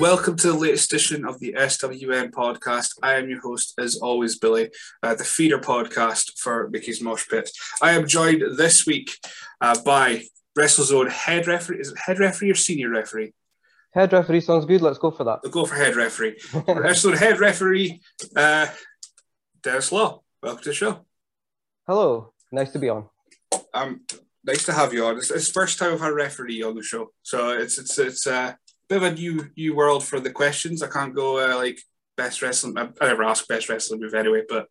Welcome to the latest edition of the SWN podcast. I am your host, as always, Billy, uh, the feeder podcast for Mickey's Mosh Pit. I am joined this week uh, by WrestleZone head referee. Is it head referee or senior referee? Head referee sounds good. Let's go for that. We'll go for head referee. WrestleZone head referee, uh, Dennis Law. Welcome to the show. Hello. Nice to be on. Um, nice to have you on. It's, it's first time I've had a referee on the show, so it's it's it's uh, bit of a new new world for the questions. I can't go uh, like best wrestling. I, never ask best wrestling move anyway, but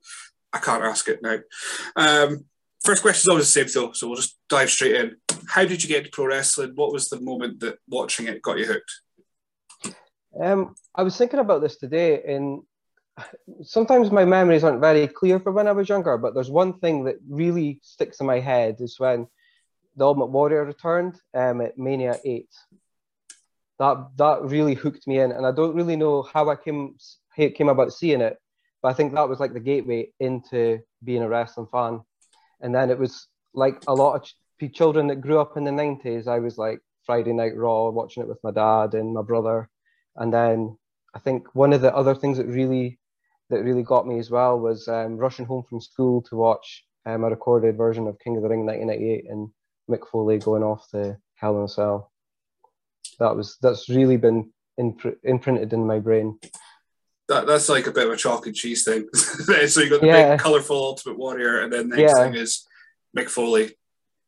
I can't ask it now. Um, first question is always the same though, so we'll just dive straight in. How did you get to pro wrestling? What was the moment that watching it got you hooked? Um, I was thinking about this today, and sometimes my memories aren't very clear for when I was younger. But there's one thing that really sticks in my head is when the Ultimate Warrior returned um, at Mania Eight that that really hooked me in, and I don't really know how I came came about seeing it, but I think that was like the gateway into being a wrestling fan. And then it was like a lot of ch- children that grew up in the '90s. I was like Friday Night Raw, watching it with my dad and my brother, and then I think one of the other things that really that really got me as well was um, rushing home from school to watch um, a recorded version of King of the Ring 1998 and Mick Foley going off the Hell in a Cell that was that's really been impr- imprinted in my brain. That, that's like a bit of a chalk and cheese thing. so you got the yeah. big colourful Ultimate Warrior, and then the next yeah. thing is Mick Foley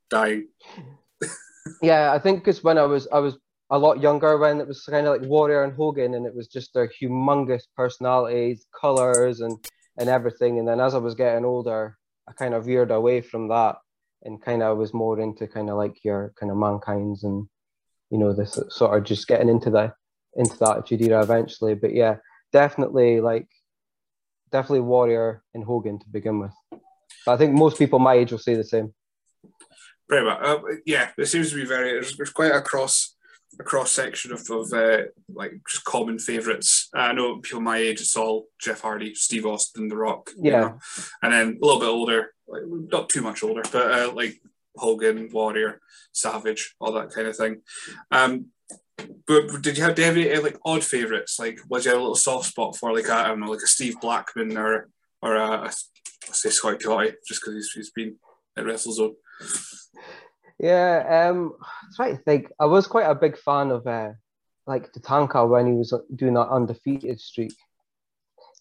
dying. yeah, I think because when I was I was a lot younger when it was kind of like Warrior and Hogan, and it was just their humongous personalities, colours, and and everything. And then as I was getting older, I kind of veered away from that and kind of was more into kind of like your kind of mankind's and you know, this sort of just getting into the into that attitude era eventually. But yeah, definitely like definitely Warrior and Hogan to begin with. But I think most people my age will say the same. Pretty much, uh, yeah. There seems to be very there's, there's quite a cross a cross section of, of uh, like just common favorites. Uh, I know people my age it's all Jeff Hardy, Steve Austin, The Rock. Yeah, you know? and then a little bit older, like not too much older, but uh, like Hogan, Warrior, Savage, all that kind of thing. Um, but did you have, do you have any like odd favorites? Like, was you a little soft spot for like I don't know, like a Steve Blackman or or a, a say Scott Cotty, just because he's, he's been at WrestleZone. Yeah, um, I try to think. I was quite a big fan of uh, like Tatanka when he was doing that undefeated streak,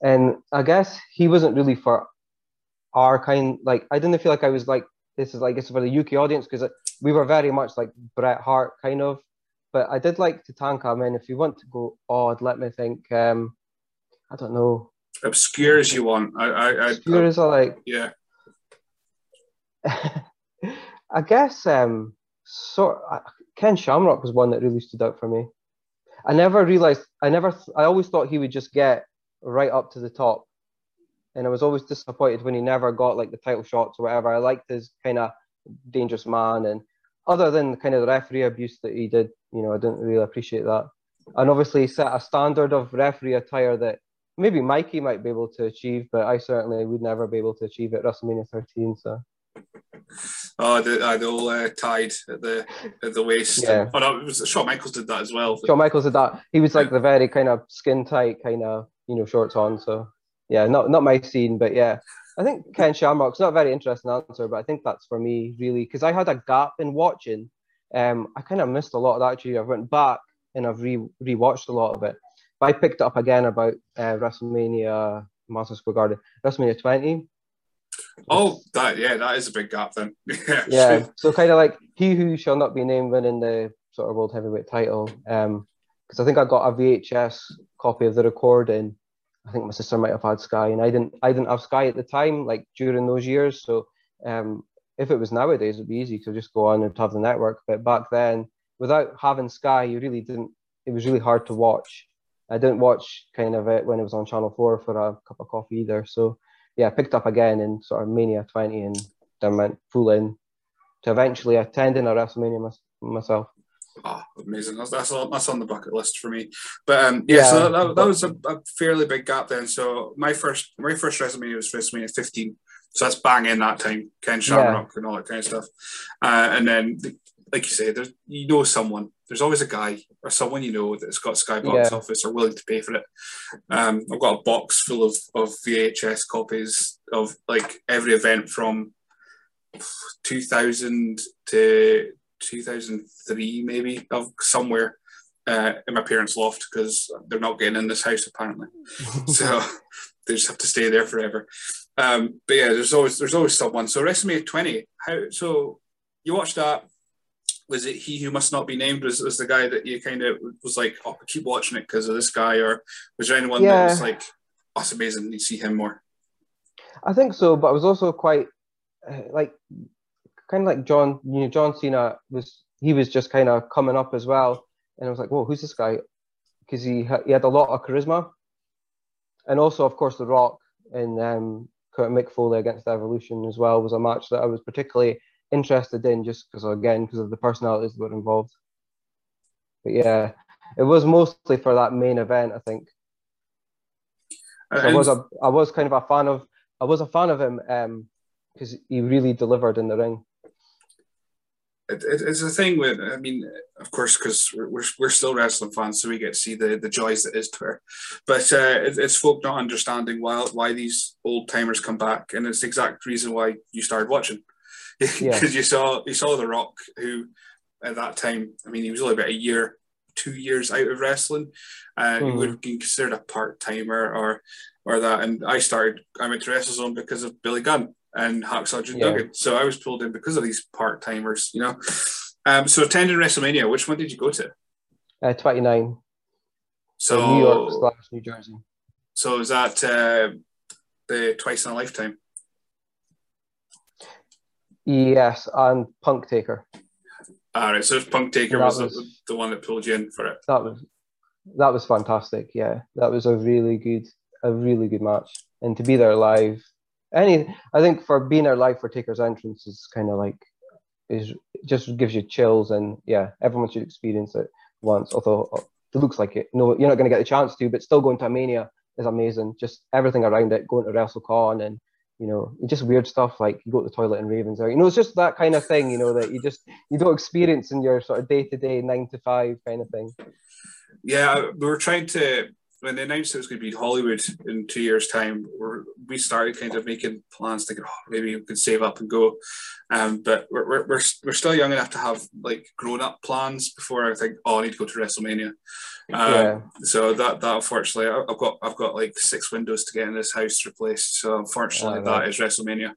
and I guess he wasn't really for our kind. Like, I didn't feel like I was like this is I guess, for the UK audience because we were very much like Bret Hart kind of. But I did like Tatanka. I mean, if you want to go odd, let me think. Um, I don't know. Obscure as you want. I, I, obscure I, as I like. Yeah. I guess um, sort Ken Shamrock was one that really stood out for me. I never realized. I never. I always thought he would just get right up to the top, and I was always disappointed when he never got like the title shots or whatever. I liked his kind of dangerous man, and other than kind of the referee abuse that he did, you know, I didn't really appreciate that. And obviously set a standard of referee attire that maybe Mikey might be able to achieve, but I certainly would never be able to achieve at WrestleMania 13. So. Oh, the, uh, old uh, tied at the at the waist. Yeah. Oh no, it was Shawn Michaels did that as well. Shawn Michaels did that. He was like yeah. the very kind of skin tight kind of you know shorts on. So yeah, not not my scene, but yeah, I think Ken Shamrock's not a very interesting answer, but I think that's for me really because I had a gap in watching. Um, I kind of missed a lot of that. Actually, I've went back and I've re rewatched a lot of it. But I picked it up again about uh, WrestleMania, Madison Square Garden, WrestleMania 20. Oh, that yeah, that is a big gap then. yeah, yeah. So kind of like he who shall not be named winning the sort of world heavyweight title. Um, because I think I got a VHS copy of the recording I think my sister might have had Sky, and I didn't. I didn't have Sky at the time, like during those years. So um, if it was nowadays, it'd be easy to just go on and have the network. But back then, without having Sky, you really didn't. It was really hard to watch. I didn't watch kind of it when it was on Channel Four for a cup of coffee either. So yeah, picked up again in sort of Mania 20 and then went full in to eventually attending a WrestleMania mys- myself. Oh, amazing! That's that's, all, that's on the bucket list for me. But um, yeah, so Yeah. that, that was a, a fairly big gap then. So my first my first WrestleMania was WrestleMania 15. So that's bang in that time, Ken Shamrock and all that kind of stuff. Uh, and then, like you say, there's you know someone. There's always a guy or someone you know that's got Skybox Yeah. Office or willing to pay for it. Um, I've got a box full of, of VHS copies of like every event from 2000 to 2003 maybe of somewhere uh, in my parents' loft because they're not getting in this house apparently. so they just have to stay there forever. Um, but yeah, there's always there's always someone. So WrestleMania 20, how so you watched that? Was it he who must not be named? Was, was the guy that you kind of was like, oh, I keep watching it because of this guy, or was there anyone that was like, oh, it's amazing, you see him more? I think so, but I was also quite uh, like kind of like John, you know, John Cena was he was just kind of coming up as well, and I was like, whoa, who's this guy? Because he ha- he had a lot of charisma, and also of course The Rock and um, Mick Foley against Evolution as well was a match that I was particularly interested in, just because again because of the personalities that were involved. But yeah, it was mostly for that main event, I think. So I was a I was kind of a fan of I was a fan of him um because he really delivered in the ring. It, it- it's a thing with I mean, of course, because we're, we're we're still wrestling fans, so we get to see the the joys that is Twitter. But uh, it, it's folk not understanding why why these old timers come back, and it's the exact reason why you started watching because Yeah. you saw you saw The Rock, who at that time, I mean, he was only about a year, two years out of wrestling. Uh, He Mhm. would have been considered a part timer or or that. And I started I went to WrestleZone because of Billy Gunn and Hacksaw Jim Yeah. Duggan. So I was pulled in because of these part timers, you know. Um, so attending WrestleMania, which one did you go to? Uh, 29, So New York slash New Jersey. So is that uh, the twice in a lifetime? Yes, and Punk Taker. All right. So if Punk Taker That was, the- was- the one that pulled you in for it. That was that was fantastic. Yeah, that was a really good a really good match, and to be there live. Any, I think for being there live for Taker's entrance is kind of like is just gives you chills, and yeah, everyone should experience it once. Although uh, it looks like it, no, you're not going to get the chance to, but still going to a Mania is amazing. Just everything around it, going to WrestleCon and you know, just weird stuff like you go to the toilet and Ravens are, you know, it's just that kind of thing, you know, that you just you don't experience in your sort of day to day nine to five kind of thing. Yeah, we were trying to when they announced it was going to be in Hollywood in two years' time. We're, we started kind of making plans, thinking, oh, maybe we could save up and go. Um, but we're, we're, we're, we're still young enough to have like grown up plans before I think, oh, I need to go to WrestleMania. Um, Yeah. So that that unfortunately, I- I've got I've got like six windows to get in this house replaced. So unfortunately, Oh, that is WrestleMania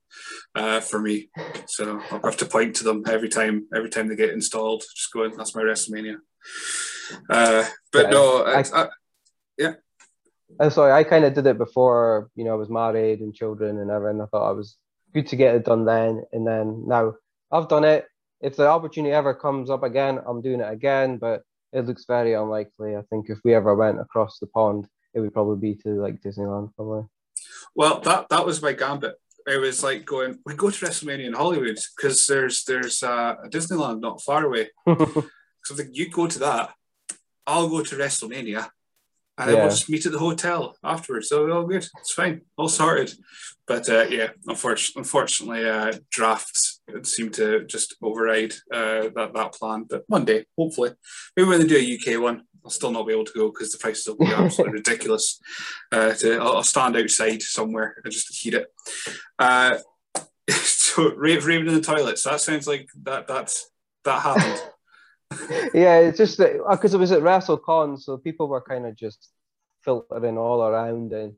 uh, for me. So I'll have to point to them every time every time they get installed. Just going, that's my WrestleMania. Uh, but Yeah, no, I- it's- I, And sorry, I kind of did it before, you know, I was married and children and everything. I thought I was good to get it done then. And then now I've done it. If the opportunity ever comes up again, I'm doing it again. But it looks very unlikely. I think if we ever went across the pond, it would probably be to like Disneyland, probably. Well, that that was my gambit. It was like going, we go to WrestleMania in Hollywood because there's there's uh, a Disneyland not far away. So I think you go to that, I'll go to WrestleMania, and then we'll just meet at the hotel afterwards. So all good, it's fine, all sorted. But uh, yeah, unfortunately, unfortunately, uh, drafts seem to just override uh, that that plan. But one day, hopefully, maybe when they do a UK one, I'll still not be able to go because the prices will be absolutely ridiculous. Uh, to, I'll, I'll stand outside somewhere and just heat it. Uh, so rave raving in the toilets. That sounds like that. That's that happened. Yeah, it's just because uh, it was at WrestleCon, so people were kind of just filtering all around, and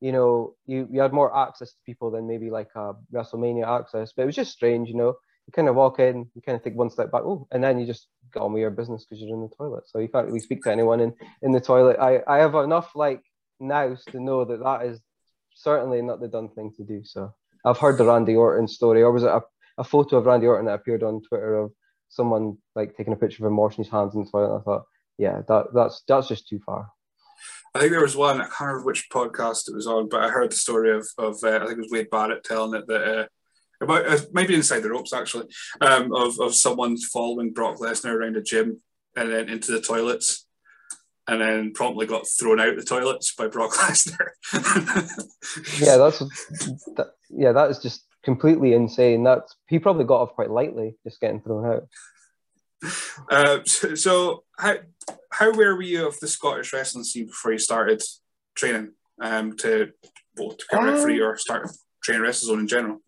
you know, you, you had more access to people than maybe like a WrestleMania access. But it was just strange, you know. You kind of walk in, you kind of take one step back, oh, and then you just get on with your business because you're in the toilet, so you can't really speak to anyone in in the toilet. I I have enough like nous to know that that is certainly not the done thing to do. So I've heard the Randy Orton story, or was it a, a photo of Randy Orton that appeared on Twitter of someone like taking a picture of him washing his hands in the toilet. I thought, yeah, that that's that's just too far. I think there was one. I can't remember which podcast it was on, but I heard the story of of uh, I think it was Wade Barrett telling it that. Uh, about uh, maybe inside the ropes actually um, of of someone following Brock Lesnar around a gym and then into the toilets and then promptly got thrown out the toilets by Brock Lesnar. yeah, that's that, yeah, that is just completely insane. That's he probably got off quite lightly just getting thrown out. Uh, so, so, how how aware were you of the Scottish wrestling scene before you started training um, to both to become um, referee or start training WrestleZone in general?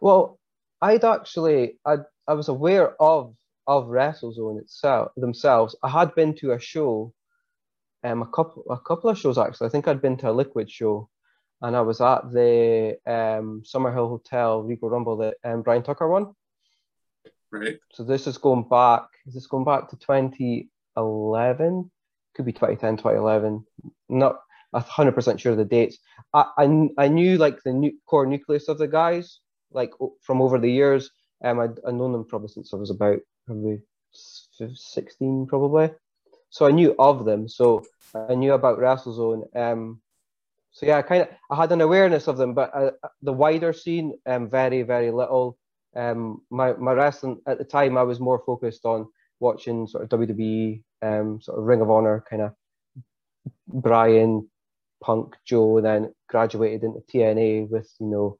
Well, I'd actually I I was aware of of WrestleZone itself themselves. I had been to a show, um, a couple a couple of shows actually. I think I'd been to a Liquid show, and I was at the um, Summerhill Hotel Regal Rumble that um, Brian Tucker won. Right. So this is going back. Is this going back to 2011? Could be 2010, 2011. Not hundred percent sure of the dates. I, I I knew like the new, core nucleus of the guys like from over the years. Um, I'd, I'd known them probably since I was about probably 16 probably. So I knew of them. So I knew about WrestleZone. Um, so yeah, I kind of I had an awareness of them, but uh, the wider scene, um, very very little. Um, my my wrestling at the time, I was more focused on watching sort of WWE, um, sort of Ring of Honor kind of Brian, Punk, Joe, then graduated into TNA with you know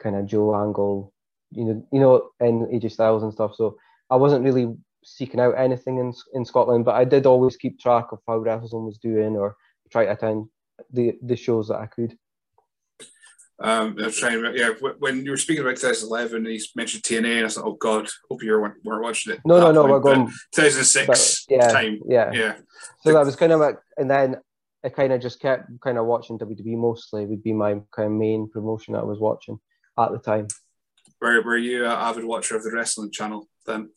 kind of Joe Angle, you know, you know, and AJ Styles and stuff. So I wasn't really seeking out anything in in Scotland, but I did always keep track of how WrestleZone was doing or try to attend the the shows that I could. Um, I was trying, yeah. When you were speaking about 2011, he mentioned TNA, and I thought, "Oh God, hope you were weren't watching it." No, no, no, we're going 2006 yeah, time. Yeah, yeah. So that was kind of like, and then I kind of just kept kind of watching WWE mostly. Would be my kind of main promotion that I was watching at the time. Were Were you an avid watcher of the wrestling channel then?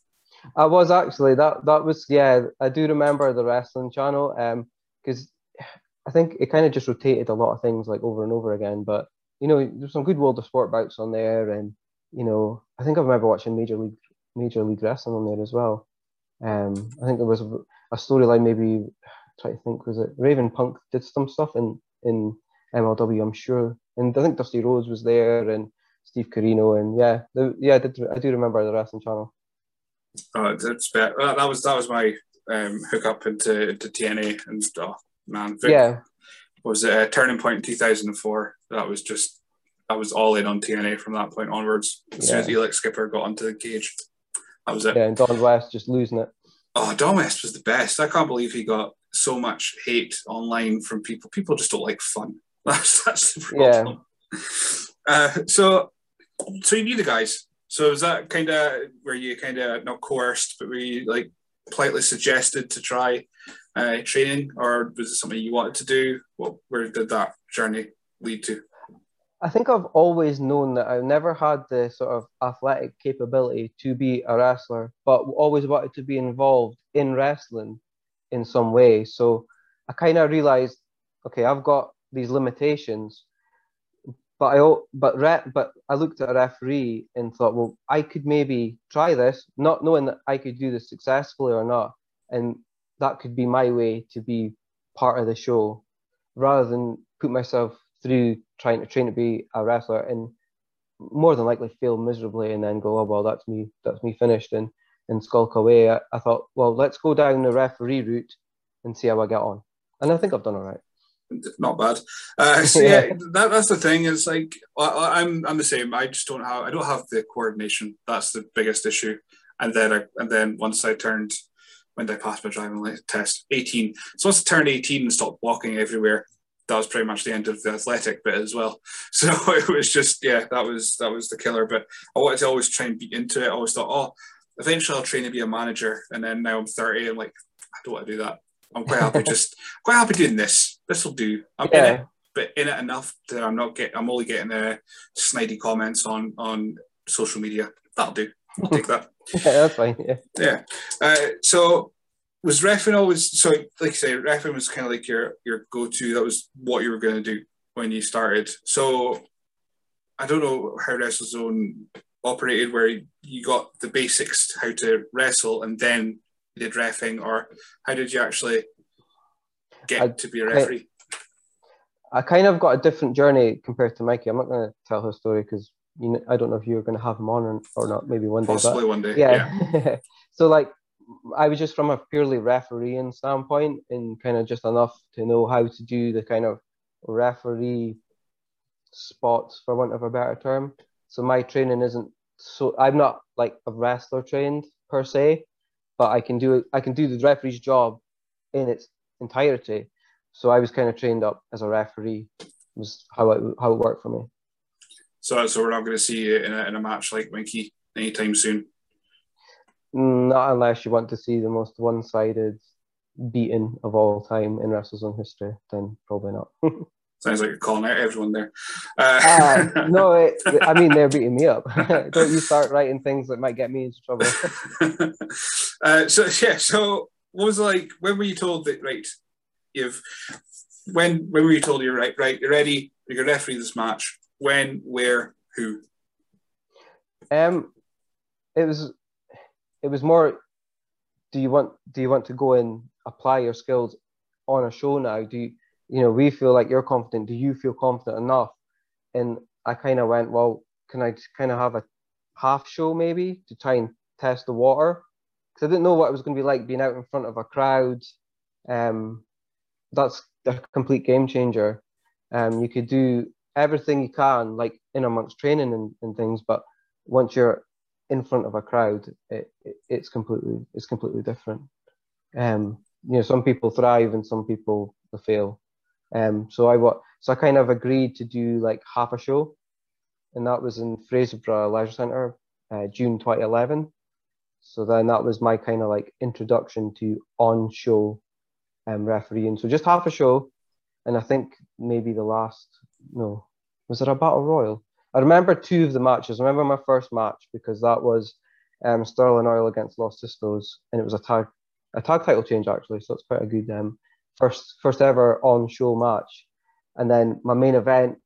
I was actually that that was yeah. I do remember the wrestling channel um because I think it kind of just rotated a lot of things like over and over again. But you know, there's some good World of Sport bouts on there, and you know, I think I remember watching Major League Major League Wrestling on there as well. Um, I think there was a storyline maybe. Try to think, was it Raven Punk did some stuff in in MLW? I'm sure, and I think Dusty Rhodes was there, and Steve Corino, and yeah, the, yeah, I, did, I do remember the wrestling channel. Oh, that's that was that was my um, hook up into into TNA, and oh man, Vic yeah, was a turning point in 2004. That was just I was all in on TNA from that point onwards. As yeah. soon as Elix Skipper got onto the cage, that was it. Yeah, and Don West just losing it. Oh, Don West was the best. I can't believe he got so much hate online from people. People just don't like fun. That's that's the problem. Yeah. Uh, so so you knew the guys. So was that kind of where you kind of not coerced, but were you like politely suggested to try uh, training, or was it something you wanted to do? What where did that journey lead to? I think I've always known that I've never had the sort of athletic capability to be a wrestler, but always wanted to be involved in wrestling in some way. So I kind of realized, okay, I've got these limitations, but I but re, but I looked at a referee and thought, well, I could maybe try this, not knowing that I could do this successfully or not, and that could be my way to be part of the show, rather than put myself through trying to train to be a wrestler and more than likely fail miserably and then go, oh well, that's me, that's me finished and and skulk away. I, I thought, well, let's go down the referee route and see how I get on, and I think I've done all right not bad. Uh, so yeah, that, that's the thing. Is like I, am I'm, I'm the same. I just don't have I don't have the coordination. That's the biggest issue. And then I, and then once I turned when did I pass my driving test? 18. So once I turned 18 and stopped walking everywhere, that was pretty much the end of the athletic bit as well. So it was just yeah, that was that was the killer. But I wanted to always try and beat into it. I always thought, oh, eventually I'll train to be a manager. And then now I'm 30. I'm like, I don't want to do that. I'm quite happy just quite happy doing this. This will do. I'm yeah. in it, but in it enough that I'm not getting. I'm only getting the snidey comments on on social media. That'll do. I'll take that. yeah, that's fine. Yeah. Yeah. Uh, so was refing always so like I say, refing was kind of like your your go to. That was what you were going to do when you started. So I don't know how WrestleZone operated, where you got the basics how to wrestle, and then did refing, or how did you actually? get I- to be a referee? I kind of got a different journey compared to Mikey. I'm not going to tell her story because you know, I don't know if you're going to have him on or, not. Maybe one day. but- Possibly one day. Yeah. yeah. so like I was just from a purely refereeing standpoint and kind of just enough to know how to do the kind of referee spots for want of a better term. So my training isn't so I'm not like a wrestler trained per se, but I can do I can do the referee's job in its entirety. So I was kind of trained up as a referee was how it how it worked for me. So, so we're not going to see you in a, in a match like Winky anytime soon. Not unless you want to see the most one-sided beating of all time in WrestleZone history, then probably not. Sounds like you're calling out everyone there. Uh, uh, no, it, I mean they're beating me up. Don't you start writing things that might get me into trouble. uh, so yeah, so what was it like when were you told that right? You've when when were you told you're right? Right, you're ready. You're gonna referee this match. When, where, who? Um, it was, it was more. Do you want? Do you want to go and apply your skills on a show now? Do you? You know, we feel like you're confident. Do you feel confident enough? And I kind of went, well, can I kind of have a half show maybe to try and test the water? Because I didn't know what it was going to be like being out in front of a crowd. Um, that's a complete game changer. Um, you could do everything you can, like in amongst training and, and things, but once you're in front of a crowd, it, it, it's completely it's completely different. Um, you know, some people thrive and some people fail. Um, so I so I kind of agreed to do like half a show, and that was in Fraserburgh Leisure Centre, uh, June 2011. So then that was my kind of like introduction to on-show um, refereeing. So just half a show, and I think maybe the last no was it a battle royal? I remember two of the matches. I remember my first match because that was um, Sterling Oil against Los Sistos, and it was a tag a tag title change actually. So it's quite a good um, first first ever on show match. And then my main event.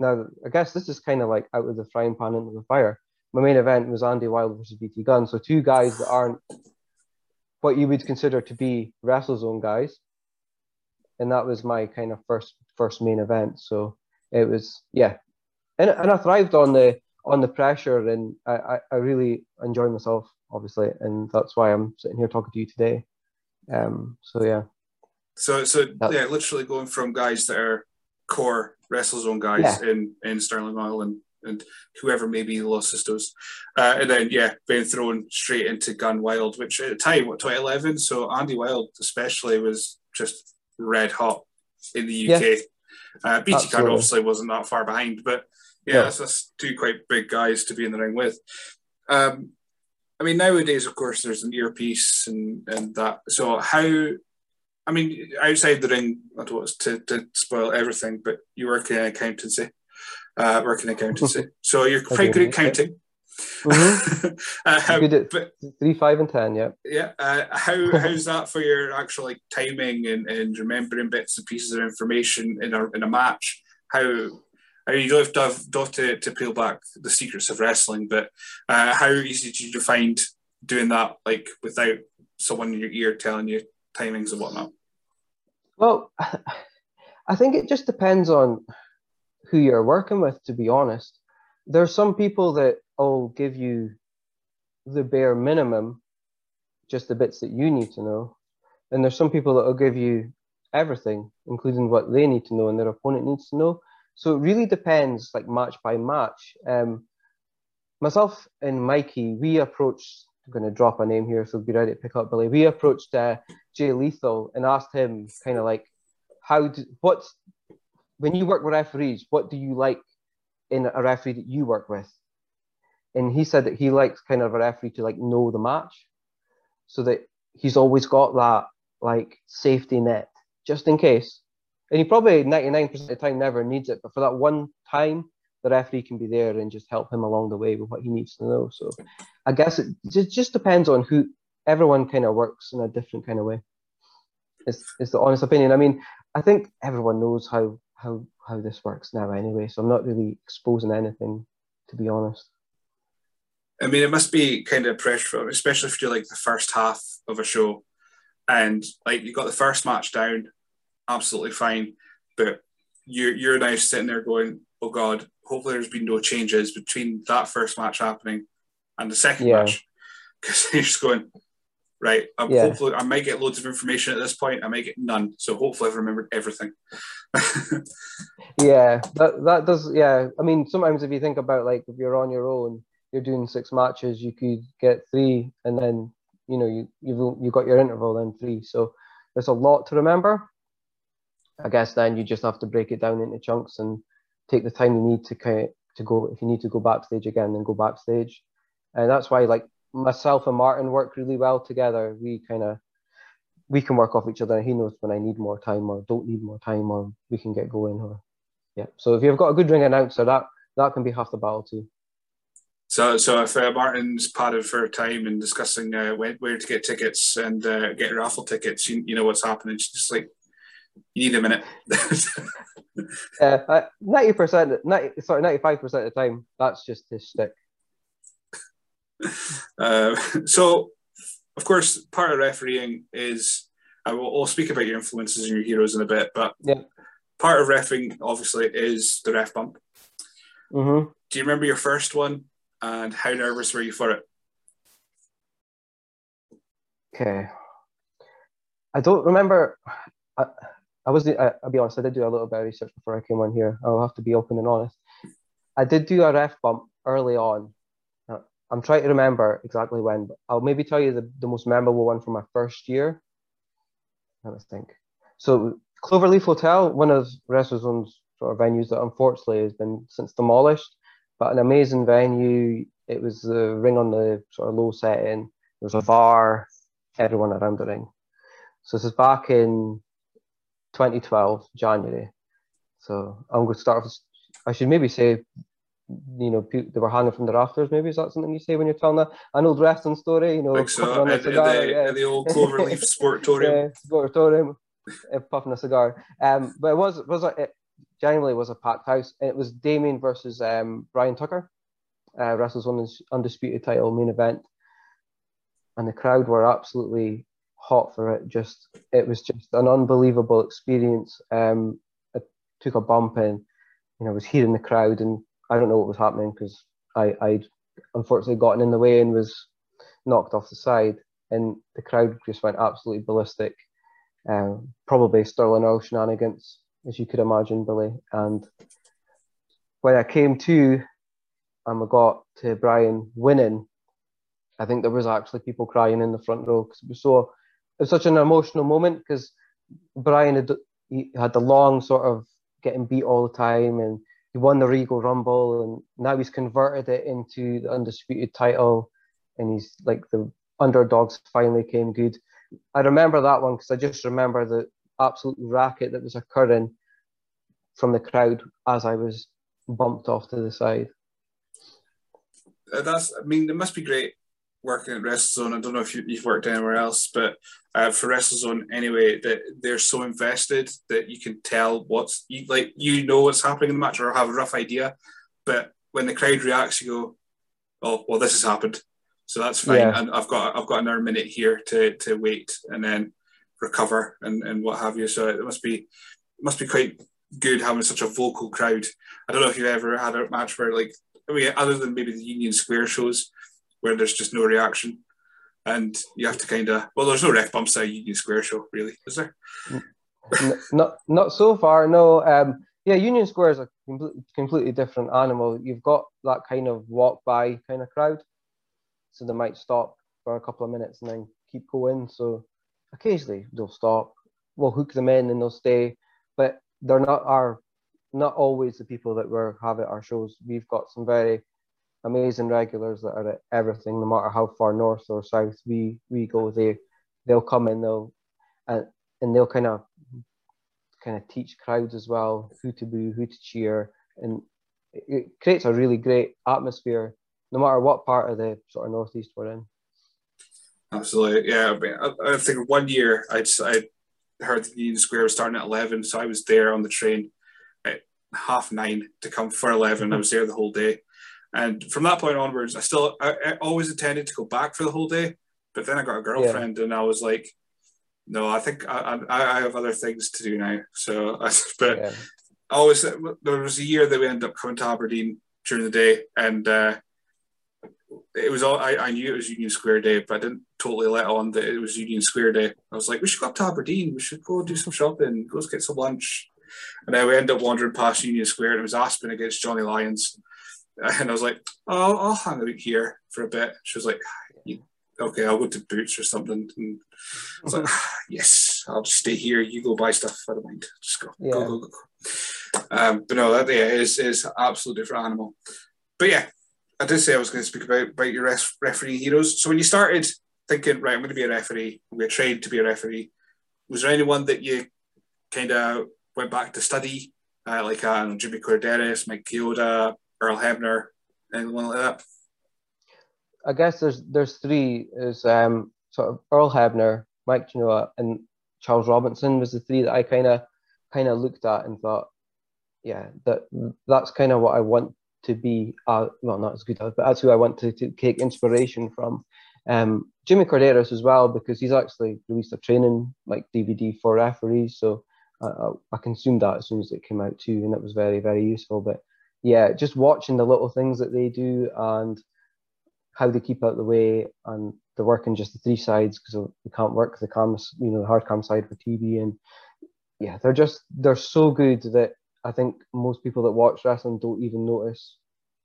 Now I guess this is kind of like out of the frying pan into the fire. My main event was Andy Wild versus BT Gunn. So two guys that aren't what you would consider to be WrestleZone guys, and that was my kind of first first main event. So it was yeah, and and I thrived on the on the pressure, and I I, really enjoyed myself obviously, and that's why I'm sitting here talking to you today. Um, so yeah. So so That's- yeah, literally going from guys that are core WrestleZone guys in in Sterling Oil and and whoever may be Los Sistos, uh, and then yeah, being thrown straight into Gunn Wild, which at the time what 2011. So Andy Wild especially was just red hot in the UK. Uh, BT Absolutely. obviously wasn't that far behind, but yeah, No. that's, that's two quite big guys to be in the ring with. Um, I mean, nowadays, of course, there's an earpiece and and that. So how? I mean, outside the ring, I don't want to, to spoil everything, but you work in accountancy, uh, work in accountancy, so you're quite good at counting. Um, Good at but three, five, and ten. Yeah. yeah, uh, how how's that for your actual like timing and, and remembering bits and pieces of information in a in a match? How I mean, you don't have to have, don't have to, to peel back the secrets of wrestling, but uh, how easy did you find doing that like without someone in your ear telling you timings and whatnot? Well, I think it just depends on who you're working with, to be honest. There are some people that will give you the bare minimum, just the bits that you need to know. And there's some people that will give you everything, including what they need to know and their opponent needs to know. So it really depends, like match by match. Um, myself and Mikey, we approached, I'm going to drop a name here, so be ready to pick up Billy. We approached uh, Jay Lethal and asked him kind of like, how do, what's, when you work with referees, what do you like in a referee that you work with? And he said that he likes kind of a referee to like know the match so that he's always got that like safety net just in case. And he probably 99% of the time never needs it, but for that one time, the referee can be there and just help him along the way with what he needs to know. So I guess it just, depends on who everyone kind of works in a different kind of way. It's, it's the honest opinion. I mean, I think everyone knows how, how, how this works now anyway, so I'm not really exposing anything, to be honest. I mean, it must be kind of pressure, especially if you're like the first half of a show, and like you got the first match down, absolutely fine. But you're you're now sitting there going, oh God, hopefully there's been no changes between that first match happening and the second Yeah. match. Because you're just going, right, I'm Yeah. hopefully I might get loads of information at this point, I might get none. So hopefully I've remembered everything. Yeah, that that does. Yeah, I mean, sometimes if you think about like if you're on your own, you're doing six matches, you could get three, and then you know you you've you got your interval then three. So there's a lot to remember. I guess then you just have to break it down into chunks and take the time you need to kind to go. If you need to go backstage again, then go backstage, and that's why like myself and Martin work really well together. We kind of we can work off each other. He knows when I need more time or don't need more time, or we can get going. Or yeah. So if you've got a good ring announcer, that that can be half the battle too. So, so if uh, Martin's padded for time and discussing uh, where, where to get tickets and uh, get raffle tickets, you, you know what's happening. She's just like you need a minute. Uh, ninety percent, ninety sorry, ninety five percent of the time, that's just his stick. uh, so, of course, part of refereeing is I will we'll speak about your influences and your heroes in a bit, but Yeah. part of refing obviously is the ref bump. hmm Do you remember your first one and how nervous were you for it? Okay. I don't remember. I, I was. I, I'll be honest. I did do a little bit of research before I came on here. I'll have to be open and honest. I did do a ref bump early on. I'm trying to remember exactly when, but I'll maybe tell you the, the most memorable one from my first year. Let me think. So Cloverleaf Hotel, one of WrestleZone's sort of venues that unfortunately has been since demolished, but an amazing venue. It was the ring on the sort of low setting. There was a bar, everyone around the ring. So this is back in 2012, January. So I'm going to start with, I should maybe say, you know, pe- they were hanging from the rafters. Maybe is that something you say when you're telling a, an old wrestling story? You know, Like so, puffing on a at, at cigar, the, yeah. the old Cloverleaf Sportatorium. Yeah, Sportatorium, uh, puffing a cigar. Um, but it was it was it genuinely was a packed house, it was Damien versus um, Brian Tucker, uh, on his undisputed title main event, and the crowd were absolutely hot for it. Just it was just an unbelievable experience. Um, I took a bump and you know was hearing the crowd, and I don't know what was happening because I I'd unfortunately gotten in the way and was knocked off the side, and the crowd just went absolutely ballistic. Um, probably Sterling Oil shenanigans, as you could imagine, Billy. And when I came to and we got to Brian winning, I think there was actually people crying in the front row because it was so it was such an emotional moment because Brian had he had the long sort of getting beat all the time and he won the Regal Rumble and now he's converted it into the undisputed title and he's like the underdogs finally came good. I remember that one because I just remember the absolute racket that was occurring from the crowd as I was bumped off to the side. Uh, that's I mean it must be great working at WrestleZone. I don't know if you, you've worked anywhere else, but uh, for WrestleZone anyway, that they're so invested that you can tell what's you, like you know what's happening in the match or have a rough idea, but when the crowd reacts, you go, "Oh, well, this has happened." So that's fine, Yeah. and I've got I've got another minute here to to wait and then recover and, and what have you. So it must be it must be quite good having such a vocal crowd. I don't know if you've ever had a match where like I mean, other than maybe the Union Square shows where there's just no reaction, and you have to kind of well, there's no ref bumps at Union Square show, really, is there? Not not so far. No. Um, yeah, Union Square is a completely different animal. You've got that kind of walk by kind of crowd, so they might stop for a couple of minutes and then keep going. So occasionally they'll stop. We'll hook them in and they'll stay, but they're not our not always the people that we're have at our shows. We've got some very amazing regulars that are at everything, no matter how far north or south we we go. They they'll come in, they'll and and they'll kind of kind of teach crowds as well who to boo, who to cheer, and it, it creates a really great atmosphere, no matter what part of the sort of northeast we're in. Absolutely, yeah. I, mean, I, I think one year I'd I heard the Union Square was starting at eleven, so I was there on the train at half nine to come for eleven. I was there the whole day, and from that point onwards, I still I, I always intended to go back for the whole day, but then I got a girlfriend, and I was like, No, I think I, I, I have other things to do now. So, I, but yeah. always there was a year that we ended up coming to Aberdeen during the day, and uh, it was all I, I knew it was Union Square Day, but I didn't totally let on that it was Union Square Day. I was like, we should go up to Aberdeen, we should go do some shopping, go get some lunch. And then we ended up wandering past Union Square and it was Aspen against Johnny Lyons. And I was like, oh, I'll hang out here for a bit. She was like, okay, I'll go to Boots or something. And I was like, yes, I'll just stay here. You go buy stuff. I don't mind. Just go, yeah. go, go, go. Um, but no, that yeah, is is absolutely different animal. But yeah, I did say I was going to speak about about your ref, referee heroes. So when you started thinking, right, I'm going to be a referee, I'm going to train to be a referee, was there anyone that you kind of went back to study, uh, like um, Jimmy Korderas, Mike Chioda, Earl Hebner, anyone like that? I guess there's there's three is um, sort of Earl Hebner, Mike Chioda, and Charles Robinson was the three that I kind of kind of looked at and thought, yeah, that that's kind of what I want to be. Uh, well, not as good as, but that's who I want to, to take inspiration from. Um, Jimmy Korderas as well because he's actually released a training like DVD for referees, so I, I consumed that as soon as it came out too, and it was very very useful. But yeah, just watching the little things that they do and how they keep out the way and the work in just the three sides because we can't work the cam, you know, the hard cam side for TV and yeah, they're just they're so good that I think most people that watch wrestling don't even notice.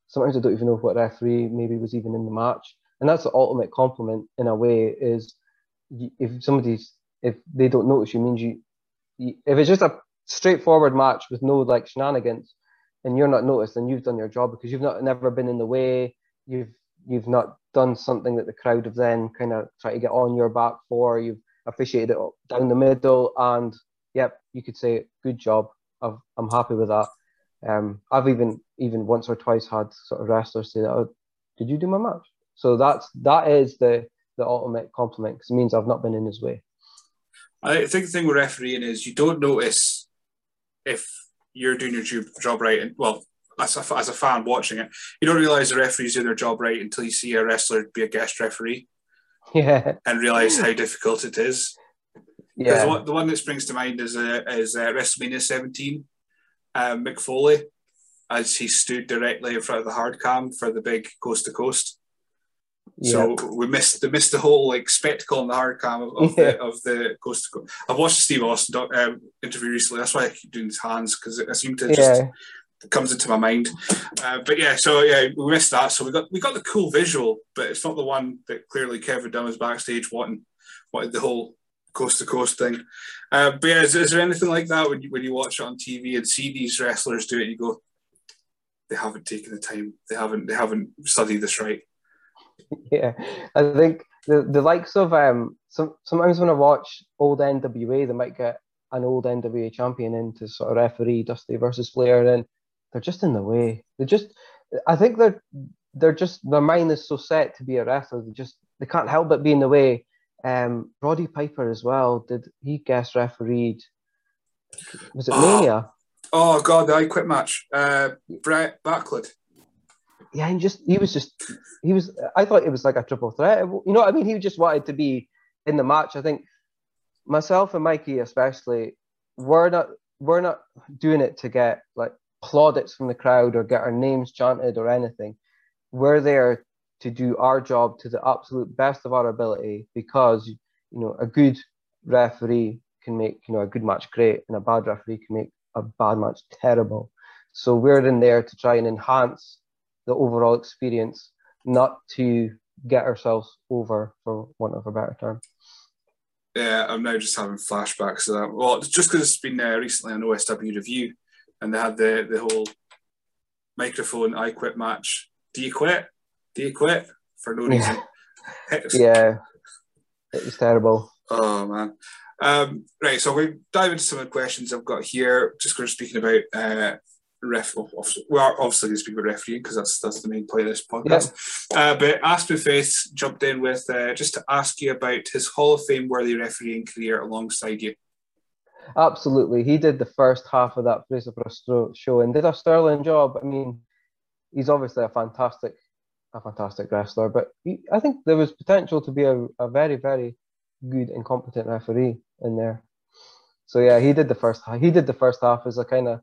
Sometimes I don't even know what referee maybe was even in the match, and that's the ultimate compliment in a way. Is if somebody's if they don't notice you means you, you if it's just a straightforward match with no like shenanigans, and you're not noticed, then you've done your job because you've not never been in the way. You've you've not done something that the crowd have then kind of tried to get on your back for. You've officiated it down the middle, and yep, you could say good job. I am happy with that. Um, I've even even once or twice had sort of wrestlers say that, oh, "Did you do my match?" So that's that is the the ultimate compliment because it means I've not been in his way. I think the thing with refereeing is you don't notice if you're doing your job right. And well, as a, as a fan watching it, you don't realize the referees doing their job right until you see a wrestler be a guest referee. Yeah. And realize how difficult it is. Yeah. The one, the one that springs to mind is uh, is uh, WrestleMania 17. Um, Mick Foley, as he stood directly in front of the hard cam for the big coast to coast. So we missed the missed the whole like spectacle on the hard cam of, of yeah. the of the coast to coast. I've watched the Steve Austin doc, um, interview recently. That's why I keep doing his hands because it, seem to just yeah. comes into my mind. Uh, but yeah, so yeah, we missed that. So we got we got the cool visual, but it's not the one that clearly Kevin Dunn was backstage wanting wanted the whole coast to coast thing. Uh, but yeah, is, is, there anything like that when you when you watch it on TV and see these wrestlers do it? You go, they haven't taken the time. They haven't they haven't studied this right. Yeah, I think the the likes of um some sometimes when I watch old NWA, they might get an old NWA champion in to sort of referee Dusty versus Flair, and they're just in the way. They're just, I think they're they're just their mind is so set to be a wrestler. They just they can't help but be in the way. Um, Roddy Piper as well. Did he guest refereed? Was it oh, Mania? Oh God, the I Quit match. Uh, Bret Backlund yeah, and just he was just he was. I thought it was like a triple threat. You know what I mean? He just wanted to be in the match. I think myself and Mikey especially, we're not we're not doing it to get like plaudits from the crowd or get our names chanted or anything. We're there to do our job to the absolute best of our ability because you know a good referee can make you know a good match great and a bad referee can make a bad match terrible. So we're in there to try and enhance the overall experience, not to get ourselves over, for want of a better term. Yeah, I'm now just having flashbacks to that. Well, just because it's been uh, recently on OSW review, and they had the the whole microphone I quit match. Do you quit? Do you quit for no reason? yeah, it was terrible. Oh man. Um, right, so we dive into some of the questions I've got here. Just going to speaking about uh, ref. We are obviously going to speak about refereeing because that's that's the main point of this podcast. Uh, but Aspen Faith jumped in with uh, just to ask you about his Hall of Fame worthy refereeing career alongside you. Absolutely, he did the first half of that Fraser Brostro show and did a sterling job. I mean, he's obviously a fantastic, a fantastic wrestler, but he, I think there was potential to be a, a very, very good and competent referee in there. So yeah, he did the first he did the first half as a kind of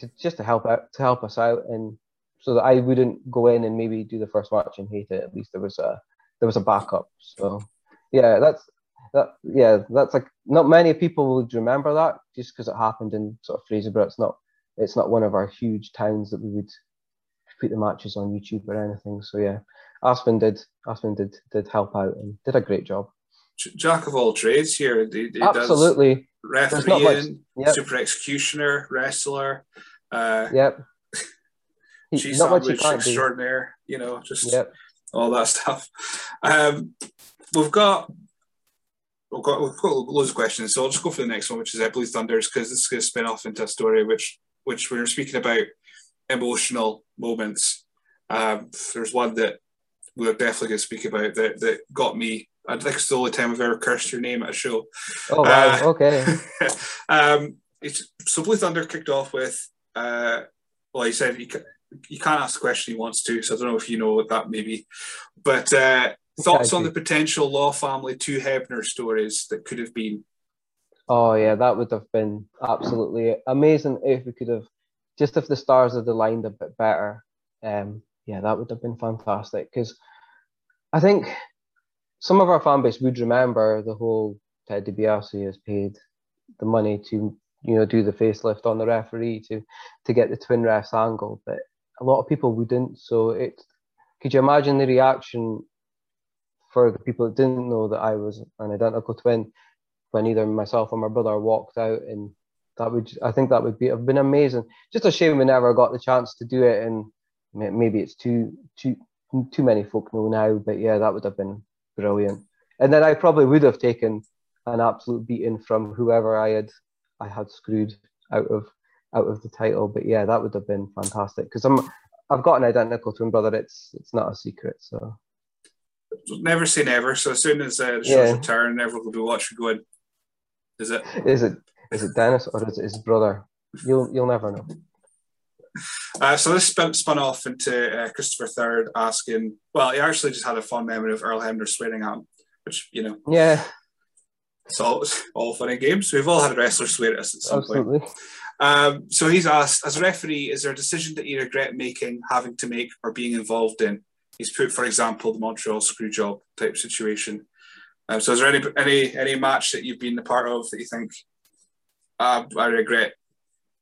to, just to help out to help us out and so that I wouldn't go in and maybe do the first match and hate it. At least there was a there was a backup. So yeah, that's that yeah that's like not many people would remember that just because it happened in sort of Fraserburgh. It's not it's not one of our huge towns that we would put the matches on YouTube or anything. So yeah, Aspen did Aspen did did help out and did a great job. Jack of all trades here. He, he Absolutely. refereeing, yep. super executioner, wrestler. Uh, yep. Cheese not sandwich extraordinaire. You know, just yep. all that stuff. Um, we've got we've got we've got loads of questions, so I'll just go for the next one, which is Blue Thunders, because this is going to spin off into a story which which we were speaking about emotional moments. Um, there's one that we're definitely going to speak about that, that got me. I think it's the only time I've ever cursed your name at a show. Oh, wow. Uh, okay. um, so Blue Thunder kicked off with, uh, well, he said he, you can't ask the question he wants to, so I don't know if you know what that may be. But uh, thoughts on the potential Law Family two Hebner stories that could have been? Oh, yeah, that would have been absolutely amazing if we could have just if the stars had aligned a bit better, um, yeah, that would have been fantastic. Because I think some of our fan base would remember the whole Ted DiBiase has paid the money to you know do the facelift on the referee to to get the twin refs angle, but a lot of people wouldn't. So it could you imagine the reaction for the people that didn't know that I was an identical twin when either myself or my brother walked out and that would I think that would be have been amazing. Just a shame we never got the chance to do it, and maybe it's too too too many folk know now. But yeah, that would have been brilliant. And then I probably would have taken an absolute beating from whoever I had I had screwed out of out of the title. But yeah, that would have been fantastic because I'm I've got an identical twin brother. It's it's not a secret. So never say never. So as soon as uh, the show's yeah. return, everyone will be watching going. Is it? Is it? Is it Dennis or is it his brother? You'll you'll never know. Uh, so this spun, spun off into uh, Christopher Third asking. Well, he actually just had a fond memory of Earl Hebner swearing at him, which you know. Yeah. It's all, all fun and games. We've all had a wrestler swear at us at some Absolutely. point. Um, so he's asked, as a referee, is there a decision that you regret making, having to make, or being involved in? He's put, for example, the Montreal screw job type situation. Um, so is there any any any match that you've been a part of that you think uh, I regret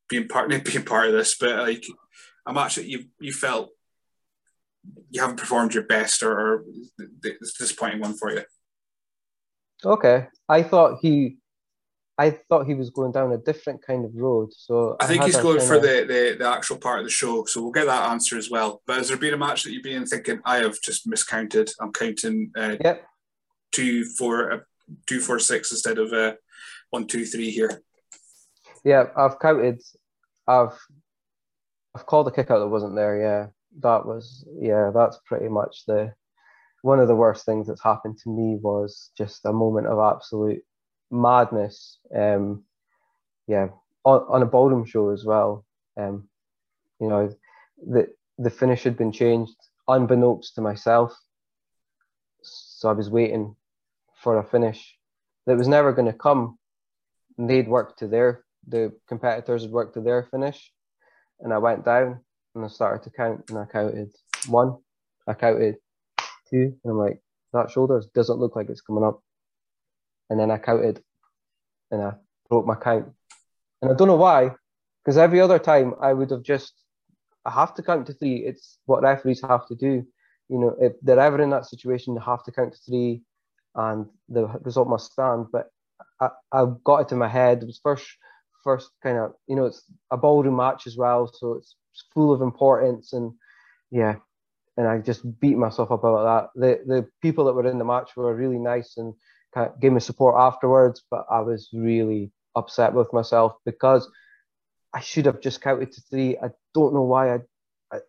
being part being part of this, but like a match that you you felt you haven't performed your best or, or it's disappointing one for you. Okay, I thought he, I thought he was going down a different kind of road. So I think I he's going for the, the the actual part of the show. So we'll get that answer as well. But has there been a match that you've been thinking I have just miscounted? I'm counting. Uh, yep. Two four uh, two four six instead of uh, one two three here. Yeah, I've counted. I've I've called a kick out that wasn't there. Yeah, that was yeah. That's pretty much the one of the worst things that's happened to me was just a moment of absolute madness. Um, yeah, on, on a ballroom show as well. Um, you know, the the finish had been changed unbeknownst to myself. So I was waiting for a finish that was never going to come. And they'd worked to their the competitors had worked to their finish, and I went down and I started to count, and I counted one, I counted two, and I'm like, that shoulder doesn't look like it's coming up, and then I counted, and I broke my count, and I don't know why, because every other time I would have just, I have to count to three. It's what referees have to do. You know, if they're ever in that situation, they have to count to three, and the result must stand. But I, I got it in my head. It was first first kind of you know it's a ballroom match as well, so it's full of importance and yeah, and I just beat myself up about that. The the people that were in the match were really nice and kind of gave me support afterwards, but I was really upset with myself because I should have just counted to three. I don't know why I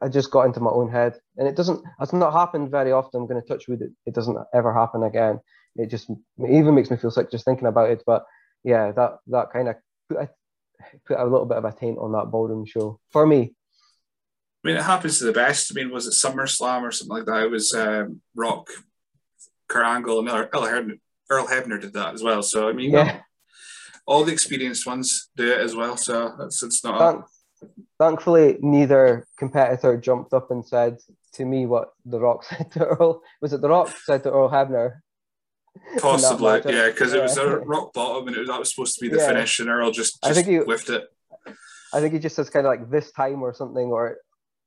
I, just got into my own head, and it doesn't. It's not happened very often. I'm going to touch wood. It, it doesn't ever happen again. It just it even makes me feel sick just thinking about it. But yeah, that that kind of put a little bit of a taint on that ballroom show for me. I mean, it happens to the best. I mean, was it SummerSlam or something like that? It was um, Rock, Kurt Angle, and Ella Earl Hebner did that as well. So I mean, Yeah. all the experienced ones do it as well. So it's it's not. Thank, thankfully, neither competitor jumped up and said to me what The Rock said to Earl. Was it The Rock said to Earl Hebner? Possibly, yeah, because it was yeah. a rock bottom, and it was, that was supposed to be the Yeah. finish, and Earl just, I just think he- whiffed it. I think he just says kind of like this time or something, or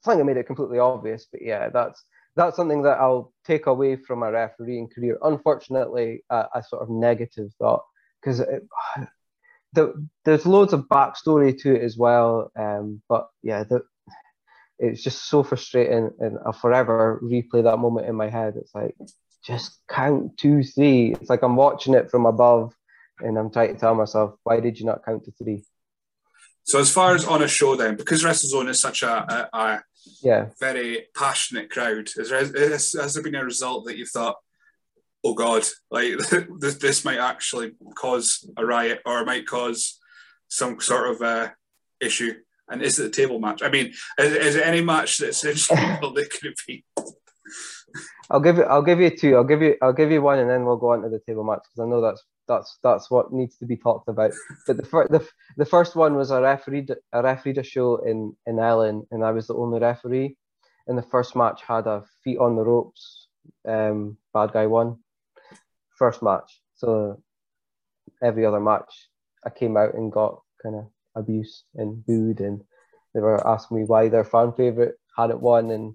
something that made it completely obvious. But yeah, that's that's something that I'll take away from my refereeing career. Unfortunately, a, a sort of negative thought because the, there's loads of backstory to it as well. Um, but yeah, the, it's just so frustrating, and I'll forever replay that moment in my head. It's like just count two, three. It's like I'm watching it from above, and I'm trying to tell myself, why did you not count to three? So as far as on a show, then, because WrestleZone is such a, a, a Yeah. very passionate crowd, is there, has, has there been a result that you thought, oh God, like this, this might actually cause a riot or might cause some sort of uh, issue? And is it a table match? I mean, is, is it any match that's instrumental that could it be? I'll give you. I'll give you two. I'll give you. I'll give you one, and then we'll go on to the table match because I know that's that's that's what needs to be talked about. But the first the, the first one was a referee a referee a show in in Ellon, and I was the only referee. And the first match had a feet on the ropes. Um, bad guy won. First match. So every other match, I came out and got kind of abuse and booed, and they were asking me why their fan favorite hadn't won, and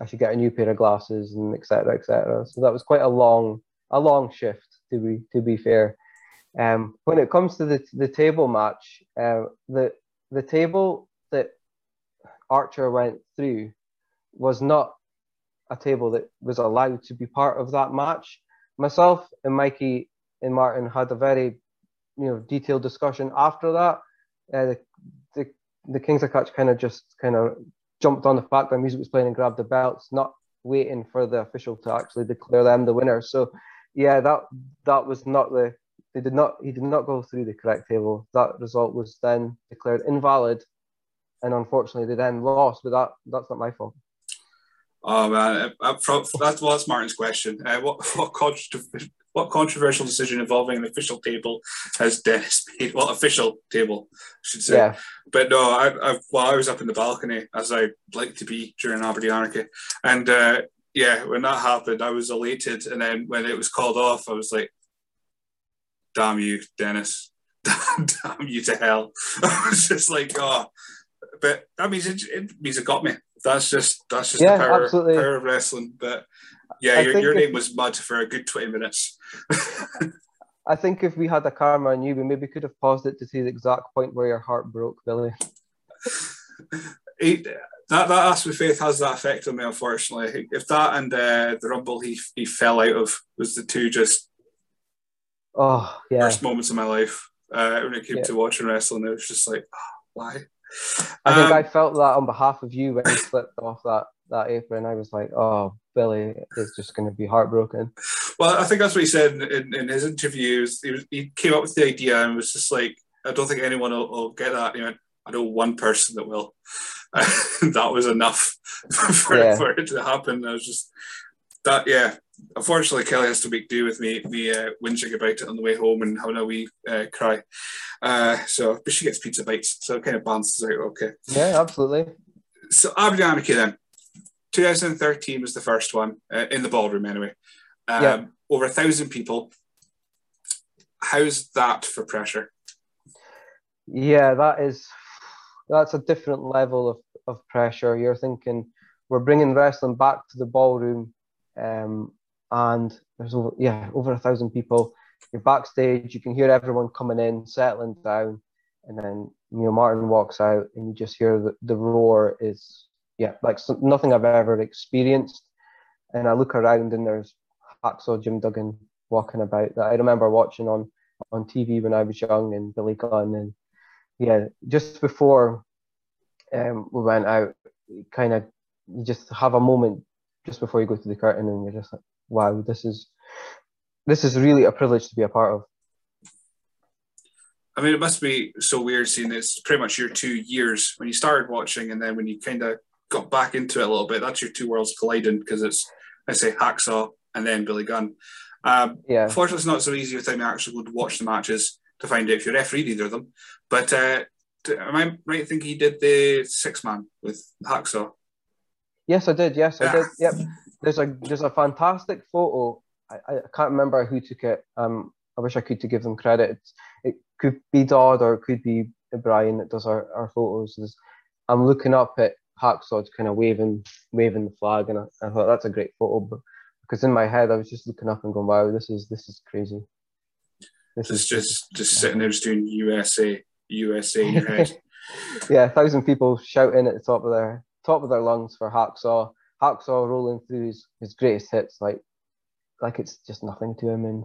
I should get a new pair of glasses and etc. etc. So that was quite a long a long shift to be to be fair. Um, when it comes to the the table match, uh, the the table that Archer went through was not a table that was allowed to be part of that match. Myself and Mikey and Martin had a very you know detailed discussion after that. Uh, the, the the Kings of Catch kind of just kind of jumped on the fact that music was playing and grabbed the belts, not waiting for the official to actually declare them the winner. So yeah, that that was not the they did not he did not go through the correct table. That result was then declared invalid, and unfortunately they then lost. But that that's not my fault. Oh man, uh, from, that's well, that's Martin's question. Uh, what what, contro- what controversial decision involving an official table has Dennis made? Well, official table, I should say. Yeah, But no, I, I well, I was up in the balcony as I like to be during Aberdeen Anarchy, and uh, yeah, when that happened, I was elated, and then when it was called off, I was like, "Damn you, Dennis! Damn you to hell!" I was just like, "Oh," but that means it, it means it got me. That's just that's just Yeah, the power, absolutely. power of wrestling. But yeah, I your, think your if- name was mud for a good twenty minutes. I think if we had a camera on you, we maybe could have paused it to see the exact point where your heart broke, Billy. He, that that Aspen Faith has that effect on me, unfortunately. If that and uh, the Rumble he he fell out of was the two just Oh yeah, worst moments of my life uh, when it came Yeah. to watching wrestling. It was just like, oh, why? I think Um, I felt that on behalf of you when you slipped off that that apron. I was like, oh, Billy is just going to be heartbroken. Well, I think that's what he said in, in, in his interviews. He, was, he came up with the idea and was just like, I don't think anyone will, will get that. He went, I know one person that will. that was enough for, Yeah. for it to happen. I was just that, yeah. Unfortunately, Kelly has to make do with me, me uh, whinging about it on the way home and having a wee uh, cry. Uh, so, but she gets pizza bites, so it kind of balances out. Okay. Yeah, absolutely. So Aberdeen Anarchy then. 2013 was the first one uh, in the ballroom anyway. Um, Yeah. Over a thousand people. How's that for pressure? Yeah, that is that's a different level of, of pressure. You're thinking we're bringing wrestling back to the ballroom, um, and there's over yeah over a thousand people. You're backstage. You can hear everyone coming in, settling down, and then you know Martin walks out, and you just hear the, the roar is yeah like some, nothing I've ever experienced. And I look around, and there's Hacksaw Jim Duggan walking about that I remember watching on on TV when I was young, and Billy Gunn and yeah, just before um, we went out, kind of you just have a moment just before you go to the curtain, and you're just like, wow, this is this is really a privilege to be a part of. I mean, it must be so weird seeing it's pretty much your two years when you started watching, and then when you kind of got back into it a little bit. That's your two worlds colliding because it's I say Hacksaw and then Billy Gunn. Um, Yeah. Fortunately, it's not so easy with time you actually go to watch the matches to find out if you refereed either of them. But uh, am I right in thinking he did the six man with Hacksaw? Yes, I did. Yes, I did. Yep. There's a there's a fantastic photo. I, I can't remember who took it. Um, I wish I could to give them credit. It's, it could be Dodd or it could be Brian that does our, our photos. Is I'm looking up at Hacksaw kind of waving waving the flag, and I, I thought that's a great photo. But, because in my head I was just looking up and going, "Wow, this is this is crazy." This Just just just sitting there just doing USA, USA in your head. yeah, a thousand people shouting at the top of their top of their lungs for Hacksaw. Hacksaw rolling through his, his greatest hits like like it's just nothing to him and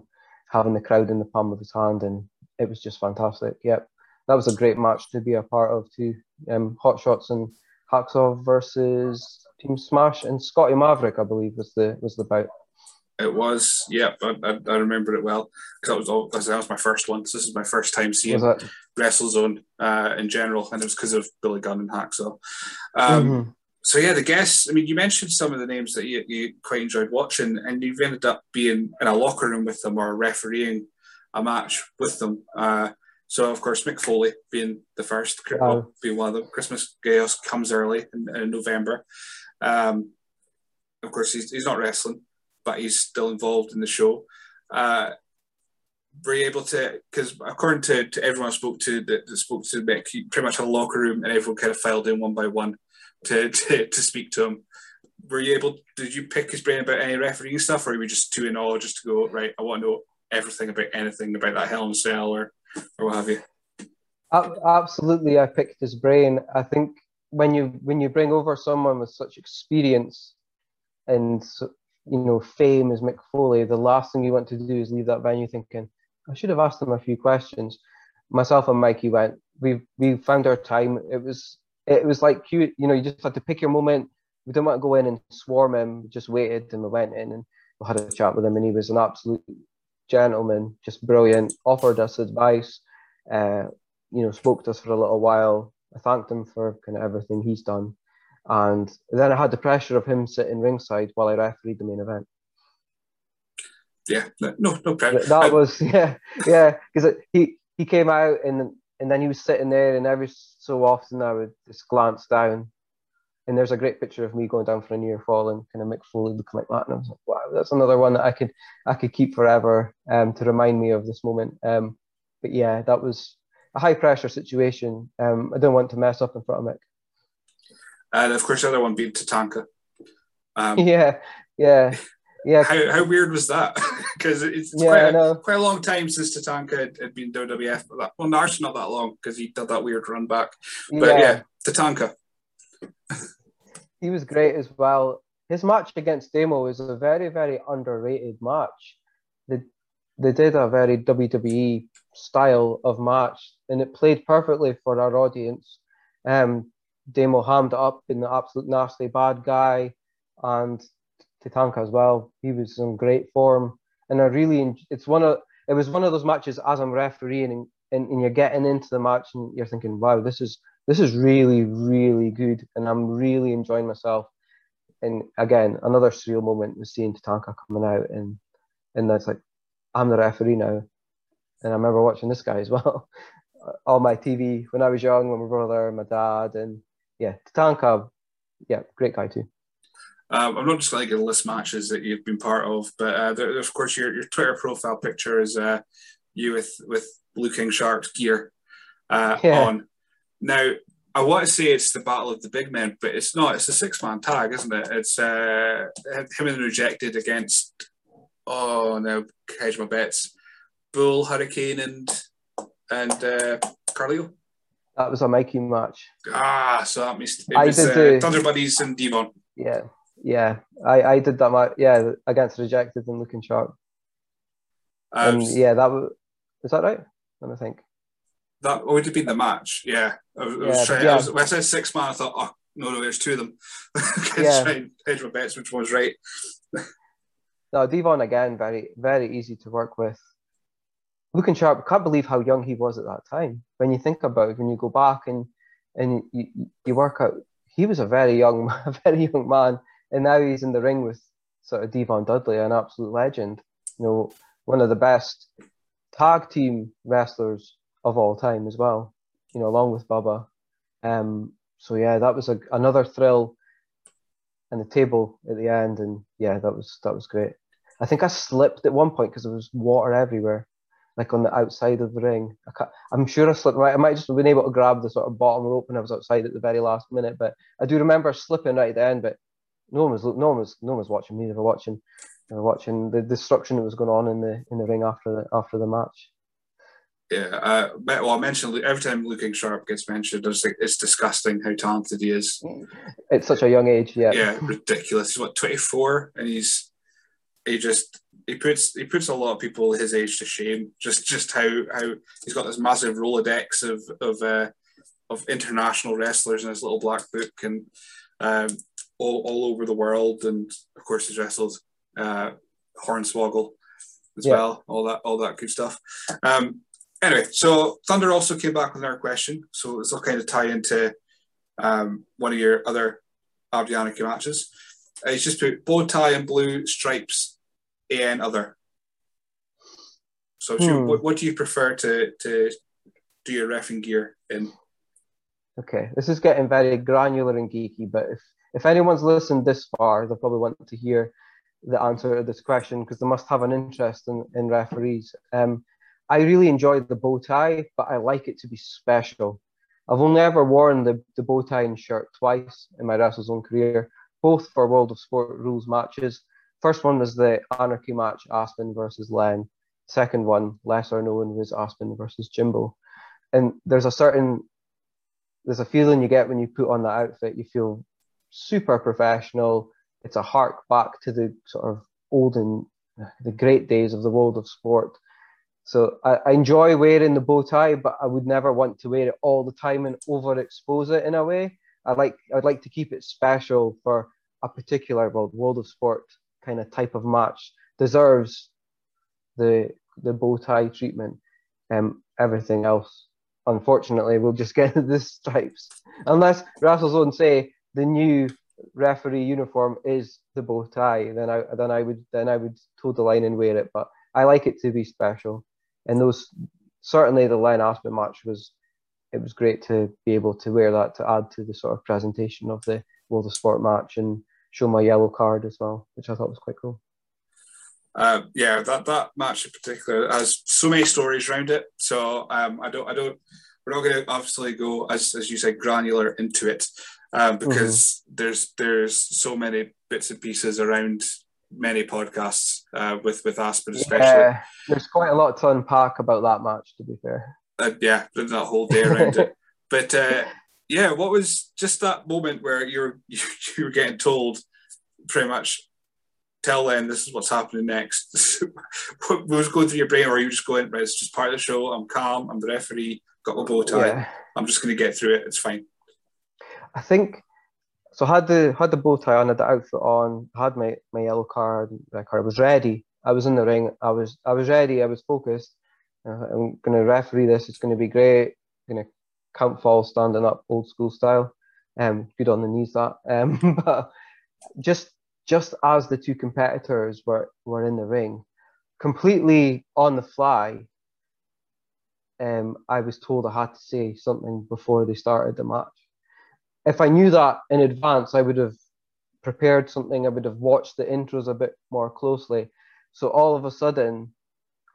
having the crowd in the palm of his hand and it was just fantastic. Yep. That was a great match to be a part of too. Um Hot Shots and Hacksaw versus Team Smash and Scotty Maverick, I believe, was the was the bout. It was, yeah, I, I, I remember it well because that was all, that was my first one. So this is my first time seeing WrestleZone uh, in general, and it was because of Billy Gunn and Hacksaw. Um, Mhm. So yeah, the guests. I mean, you mentioned some of the names that you, you quite enjoyed watching, and you've ended up being in a locker room with them or refereeing a match with them. Uh, so of course, Mick Foley being the first, well, being one of them. Christmas Chaos comes early in, in November. Um, of course, he's, he's not wrestling, but he's still involved in the show. Uh, were you able to? Because according to, to everyone I spoke to that, that spoke to Mick, he pretty much had a locker room, and everyone kind of filed in one by one to, to, to speak to him. Were you able? Did you pick his brain about any refereeing stuff, or were you just too in awe just to go right? I want to know everything about anything about that Hell in Cell or or what have you? Absolutely, I picked his brain. I think when you when you bring over someone with such experience and you know fame as Mick Foley, the last thing you want to do is leave that venue thinking, I should have asked him a few questions. Myself and Mikey went. We we found our time. It was it was like you you know you just had to pick your moment. We didn't want to go in and swarm him. We just waited and we went in and we had a chat with him, and he was an absolute gentleman, just brilliant. Offered us advice. Uh, you know, spoke to us for a little while. I thanked him for kind of everything he's done. And then I had the pressure of him sitting ringside while I refereed the main event. Yeah, no, no, problem. That that was yeah, yeah, because he he came out and and then he was sitting there, and every so often I would just glance down, and there's a great picture of me going down for a near fall and kind of Mick Foley looking like that, and I was like, wow, that's another one that I could I could keep forever um, to remind me of this moment. Um, but yeah, that was a high pressure situation. Um, I didn't want to mess up in front of Mick. and of course, the other one being Tatanka. Um, yeah, yeah, yeah, How, how weird was that? Because it's, it's Yeah, quite, a, quite a long time since Tatanka had, had been WWF. But that, well, no, not that long because he did that weird run back. But yeah, Tatanka. he was great as well. His match against Demo was a very, very underrated match. They, they did a very WWE style of match, and it played perfectly for our audience. Um, Demo hammed up in the absolute nasty bad guy, and Tatanka as well. He was in great form, and I really it's one of it was one of those matches as I'm refereeing and, and, and you're getting into the match and you're thinking, wow, this is this is really really good, and I'm really enjoying myself. And again, another surreal moment was seeing Tatanka coming out, and and that's like, I'm the referee now, and I remember watching this guy as well on my TV when I was young, with my brother, and my dad, and yeah, Tatanka, yeah, great guy too. Um, I'm not just going to list matches that you've been part of, but uh, there, of course your, your Twitter profile picture is uh, you with with Blue King Shark's gear uh, Yeah. on. Now I want to say it's the Battle of the Big Men, but it's not. It's a six man tag, isn't it? It's uh, him and Rejected against oh no, hedge my bets, Bull, Hurricane, and and uh, Carlio. That was a Mikey match. Ah, so that means it I was did uh, the- Thunder Buddies and Devon. Yeah, yeah, I, I did that match. Yeah, against Rejected and Looking Sharp. Um, and yeah, that was is that right? Let me think. That would have been the match, yeah. I was, I was trying, yeah. I was, when I said six man, I thought, oh, no, no, there's two of them. Yeah. trying hedge my bets, which one was right. No, Devon again, very very easy to work with. Looking sharp, can't believe how young he was at that time. When you think about it, when you go back and and you, you work out, he was a very young, a very young man, and now he's in the ring with sort of Devon Dudley, an absolute legend. you know, one of the best tag team wrestlers of all time as well. You know, along with Bubba. Um, so yeah, that was a, another thrill. And the table at the end, and yeah, that was that was great. I think I slipped at one point because there was water everywhere, like on the outside of the ring. I am sure I slipped right. I might just have been able to grab the sort of bottom rope when I was outside at the very last minute, but I do remember slipping right at the end. But no one was no one was no one was watching me. They were watching they were watching the destruction that was going on in the in the ring after the after the match. Yeah, uh, well, I mentioned every time Luke Sharp gets mentioned, it's, like, it's disgusting how talented he is. At such a young age, yeah. Yeah, ridiculous. He's what twenty four, and he's he just he puts he puts a lot of people his age to shame. Just just how how he's got this massive rolodex of of uh, of international wrestlers in his little black book and um, all all over the world, and of course he's wrestled uh, Hornswoggle as yeah. well. All that all that good stuff. Um, anyway, so Thunder also came back with another question. So this will kind of tie into um, one of your other Abdi matches. Uh, he's just put bow tie and blue stripes and other. So, hmm. you, what, what do you prefer to to do your refing gear in? Okay, this is getting very granular and geeky, but if if anyone's listened this far, they'll probably want to hear the answer to this question because they must have an interest in, in referees. Um, I really enjoy the bow tie, but I like it to be special. I've only ever worn the, the bow tie and shirt twice in my WrestleZone career, both for World of Sport rules matches. First one was the Anarchy match, Aspen versus Len. Second one, lesser known, was Aspen versus Jimbo. And there's a certain, there's a feeling you get when you put on that outfit. You feel super professional. It's a hark back to the sort of olden, the great days of the world of sport so I, I, enjoy wearing the bow tie, but I would never want to wear it all the time and overexpose it in a way. I like I'd like to keep it special for a particular world world of sport kind of type of match deserves the the bow tie treatment. Um, everything else, unfortunately, we'll just get the stripes unless WrestleZone say the new referee uniform is the bow tie. Then I then I would then I would toe the line and wear it, but I like it to be special and those certainly the Len Aspen match was it was great to be able to wear that to add to the sort of presentation of the World of Sport match and show my yellow card as well, which I thought was quite cool. Uh, yeah, that that match in particular has so many stories around it. So um, I don't, I don't, we're not going to obviously go as as you said granular into it um, because mm-hmm. there's there's so many bits and pieces around many podcasts uh, with with Aspen, especially. Yeah, there's quite a lot to unpack about that match. To be fair. Uh, yeah, that whole day around it. But uh, yeah, what was just that moment where you're you, you were getting told pretty much tell them this is what's happening next. what was going through your brain, or are you just going, right, it's just part of the show. I'm calm. I'm the referee. Got my bow tie. Yeah. I'm just going to get through it. It's fine. I think so had the had the bow tie on, had the outfit on, had my, my yellow card, red card. I was ready. I was in the ring. I was I was ready. I was focused. Uh, I'm going to referee this. It's going to be great. Going to count fall standing up, old school style. Um, good on the knees that. Um, but just just as the two competitors were were in the ring, completely on the fly. Um, I was told I had to say something before they started the match if I knew that in advance, I would have prepared something. I would have watched the intros a bit more closely. So all of a sudden,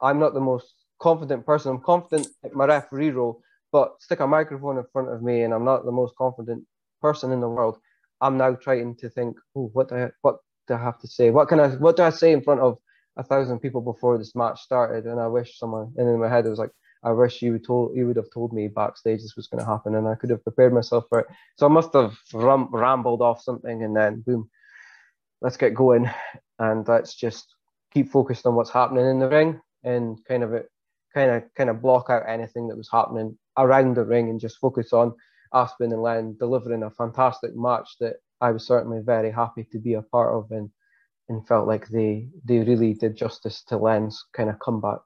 I'm not the most confident person. I'm confident at my referee role, but stick a microphone in front of me, and I'm not the most confident person in the world. I'm now trying to think, oh, what do I, what do I have to say? What can I, what do I say in front of a thousand people before this match started? And I wish someone, and in my head, it was like, I wish you would told you would have told me backstage this was going to happen, and I could have prepared myself for it. So I must have ram- rambled off something, and then boom, let's get going, and let's just keep focused on what's happening in the ring, and kind of kind of kind of block out anything that was happening around the ring, and just focus on Aspen and Len delivering a fantastic match that I was certainly very happy to be a part of, and and felt like they they really did justice to Len's kind of comeback.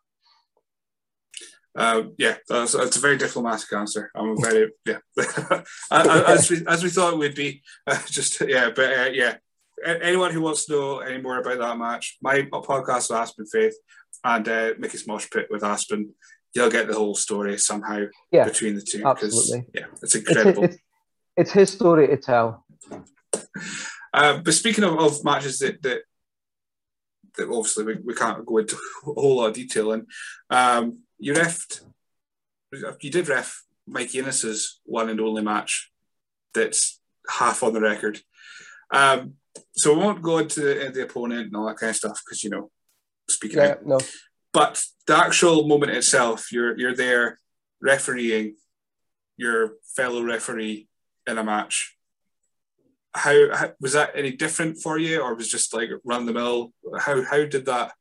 Uh, yeah, that's, that's, a very diplomatic answer. I'm very yeah, as we as we thought it would be. Uh, just yeah, but uh, yeah, anyone who wants to know any more about that match, my podcast with Aspen Faith and uh, Mikey's Mosh Pit with Aspen, you'll get the whole story somehow Yeah, between the two. absolutely. Yeah, it's It's, incredible. it's, it's his story to tell. Uh, but speaking of, of matches that, that that obviously we, we can't go into a whole lot of detail in, um, you refed, you did ref Mike Innes's one and only match that's half on the record. Um, so we won't go into the, the opponent and all that kind of stuff because you know, speaking Yeah, out. no. But the actual moment itself, you're you're there refereeing your fellow referee in a match. How, how was that any different for you, or was just like run the mill? How how did that?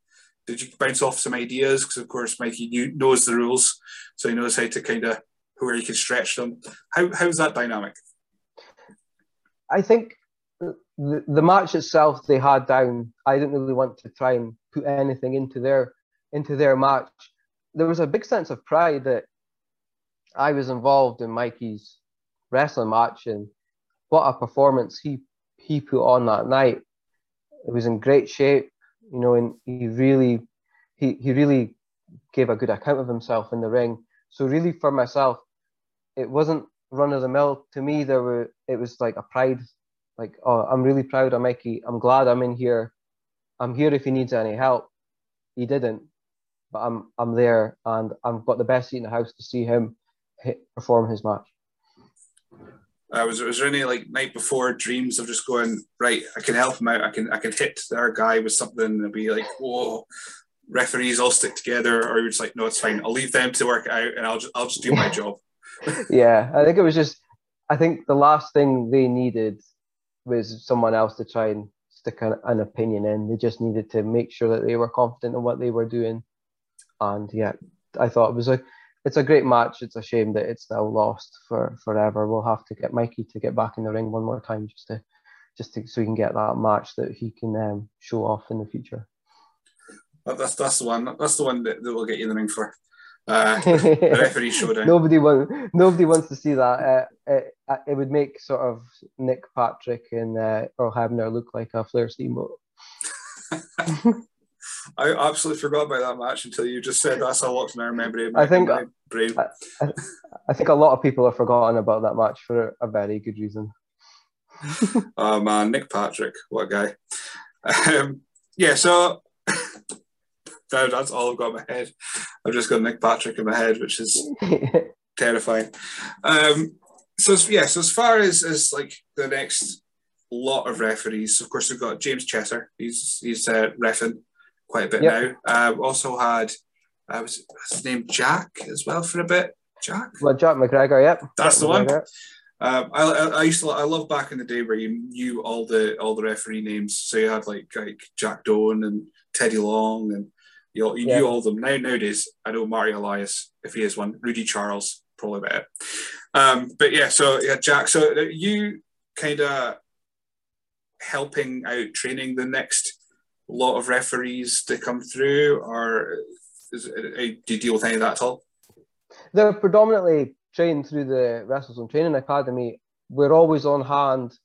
Did you bounce off some ideas? Because of course Mikey knew, knows the rules, so he knows how to kind of where you can stretch them. How how's that dynamic? I think the, the match itself they had down. I didn't really want to try and put anything into their into their match. There was a big sense of pride that I was involved in Mikey's wrestling match and what a performance he he put on that night. It was in great shape, you know, and he really he he really gave a good account of himself in the ring. So really for myself, it wasn't run of the mill. To me, there were it was like a pride, like oh, I'm really proud of Mikey. I'm glad I'm in here. I'm here if he needs any help. He didn't, but I'm I'm there and I've got the best seat in the house to see him hit, perform his match. Uh, was, was there any like night before dreams of just going right? I can help him out. I can I can hit our guy with something and be like, whoa, referees all stick together, or you're just like, no, it's fine. I'll leave them to work it out, and I'll just I'll just do my job. yeah, I think it was just. I think the last thing they needed was someone else to try and stick an, an opinion in. They just needed to make sure that they were confident in what they were doing. And yeah, I thought it was a it's a great match. It's a shame that it's now lost for forever. We'll have to get Mikey to get back in the ring one more time just to just to, so he can get that match that he can um, show off in the future. That- That's that's the one. That's the one that, that will get you in the ring for. Uh, the referee showdown. nobody want, nobody wants to see that. Uh, it, it would make sort of Nick Patrick and uh, Earl Hebner look like a Flair Steamboat. I absolutely forgot about that match until you just said that's how what's now remembering. I think- my brain. I think a lot of people have forgotten about that match for a very good reason. Oh man, Nick Patrick, what a guy. Um, yeah, so that's all I've got in my head. I've just got Nick Patrick in my head, which is terrifying. Um, so yeah, so as far as as like the next lot of referees, of course we've got James Chesser. He's he's uh, refing quite a bit Yep. now. Uh, also had uh, was his name Jack as well for a bit. Jack. well, Jack McGregor, yep. That's Jack the one. Um, I, I, I used to I love back in the day where you knew all the all the referee names. So you had like like Jack Doan and Teddy Long and you, all- you Yeah. knew all of them. Now nowadays I know Mario Elias if he is one. Rudy Charles probably it. Um, but yeah, so yeah, Jack. So uh, you kind of helping out training the next lot of referees to come through, or is, uh, do you deal with any of that at all? They're predominantly trained through the WrestleZone Training Academy. We're always on hand.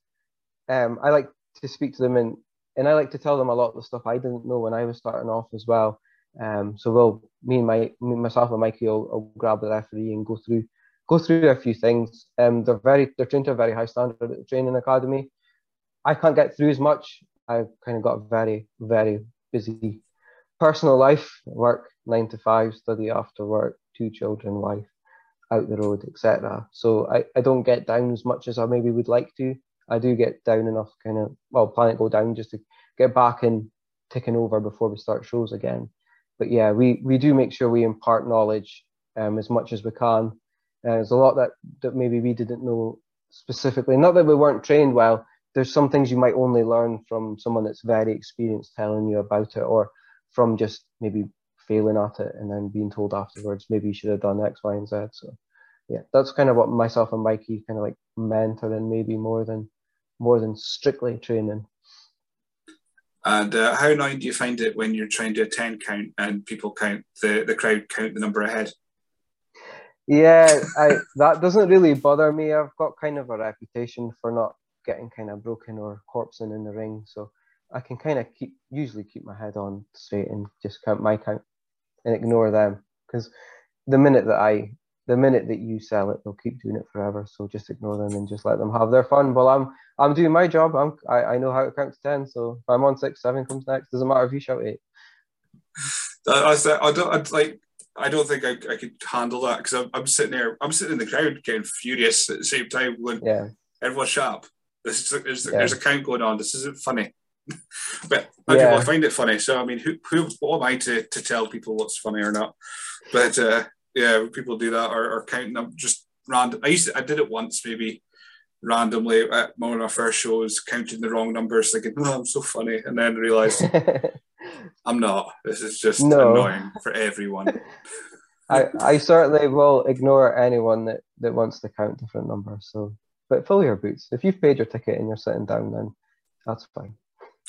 Um, I like to speak to them and, and I like to tell them a lot of the stuff I didn't know when I was starting off as well. Um, so we'll me and my me, myself and Mikey will, will grab the referee and go through go through a few things. Um, they're very they're trained to a very high standard at the training academy. I can't get through as much. I've kind of got very very busy personal life, work nine to five, study after work, two children, wife, out the road, etc. So I, I don't get down as much as I maybe would like to. I do get down enough, kind of well, plan it go down just to get back and ticking over before we start shows again. But yeah, we we do make sure we impart knowledge um, as much as we can. Uh, there's a lot that that maybe we didn't know specifically. Not that we weren't trained well. There's some things you might only learn from someone that's very experienced telling you about it, or from just maybe failing at it and then being told afterwards maybe you should have done X, Y, and Z. So yeah, that's kind of what myself and Mikey kind of like mentoring maybe more than more than strictly training. And uh, how annoying do you find it when you're trying to do a 10 count and people count the, the crowd count the number ahead? Yeah, I that doesn't really bother me. I've got kind of a reputation for not getting kind of broken or corpsing in the ring. So I can kind of keep usually keep my head on straight and just count my count and ignore them because the minute that I the minute that you sell it, they'll keep doing it forever. So just ignore them and just let them have their fun. Well, I'm I'm doing my job. I'm I, I know how to count to ten. So if I'm on six, seven comes next. Doesn't matter if you shout eight. I, I, I don't I'd like. I don't think I, I could handle that because I'm, I'm sitting there. I'm sitting in the crowd getting furious at the same time when Yeah. everyone's sharp. This is there's, Yeah. there's a count going on. This isn't funny. but other Yeah. people find it funny. So I mean, who who what am I to, to tell people what's funny or not? But uh, yeah, people do that or, or counting them just random. I used to, I did it once maybe randomly at one of my first shows, counting the wrong numbers, thinking, "Oh, I'm so funny," and then realized I'm not. This is just No. annoying for everyone. I, I certainly will ignore anyone that, that wants to count different numbers. So, but fill your boots. If you've paid your ticket and you're sitting down, then that's fine.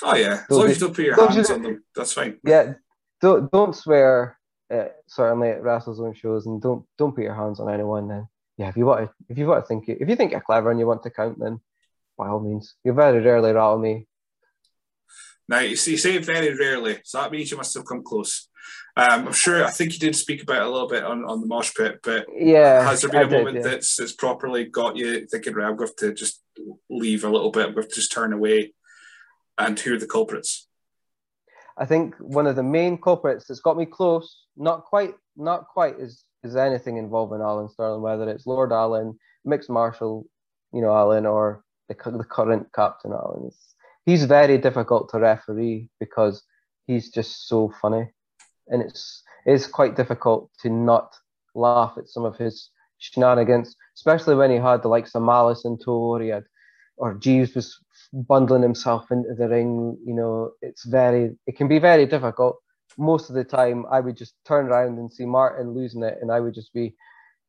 Oh yeah, as Those long as you don't put your hands on them, that's fine. Yeah, don't don't swear. Uh, certainly at WrestleZone shows, and don't don't put your hands on anyone. Then, yeah, if you want to, if you want to think, if you think you're clever and you want to count, then by all means, you very rarely rattle me. Now you see, you say very rarely, so that means you must have come close. Um, I'm sure. I think you did speak about it a little bit on, on the mosh pit, but Yeah, has there been I a did, moment yeah. that's that's properly got you thinking, right, I'm going to just leave a little bit, I'm going to just turn away, and who are the culprits? I think one of the main culprits that's got me close, not quite, not quite as is anything involving Alan Sterling, whether it's Lord Allen, mixed marshal, you know, Allen, or the, the current captain Allen. It's, he's very difficult to referee because he's just so funny, and it's it's quite difficult to not laugh at some of his shenanigans, especially when he had the likes of Malice in tow, or he had, or Jeeves was bundling himself into the ring. You know, it's very, it can be very difficult. Most of the time, I would just turn around and see Martin losing it, and I would just be.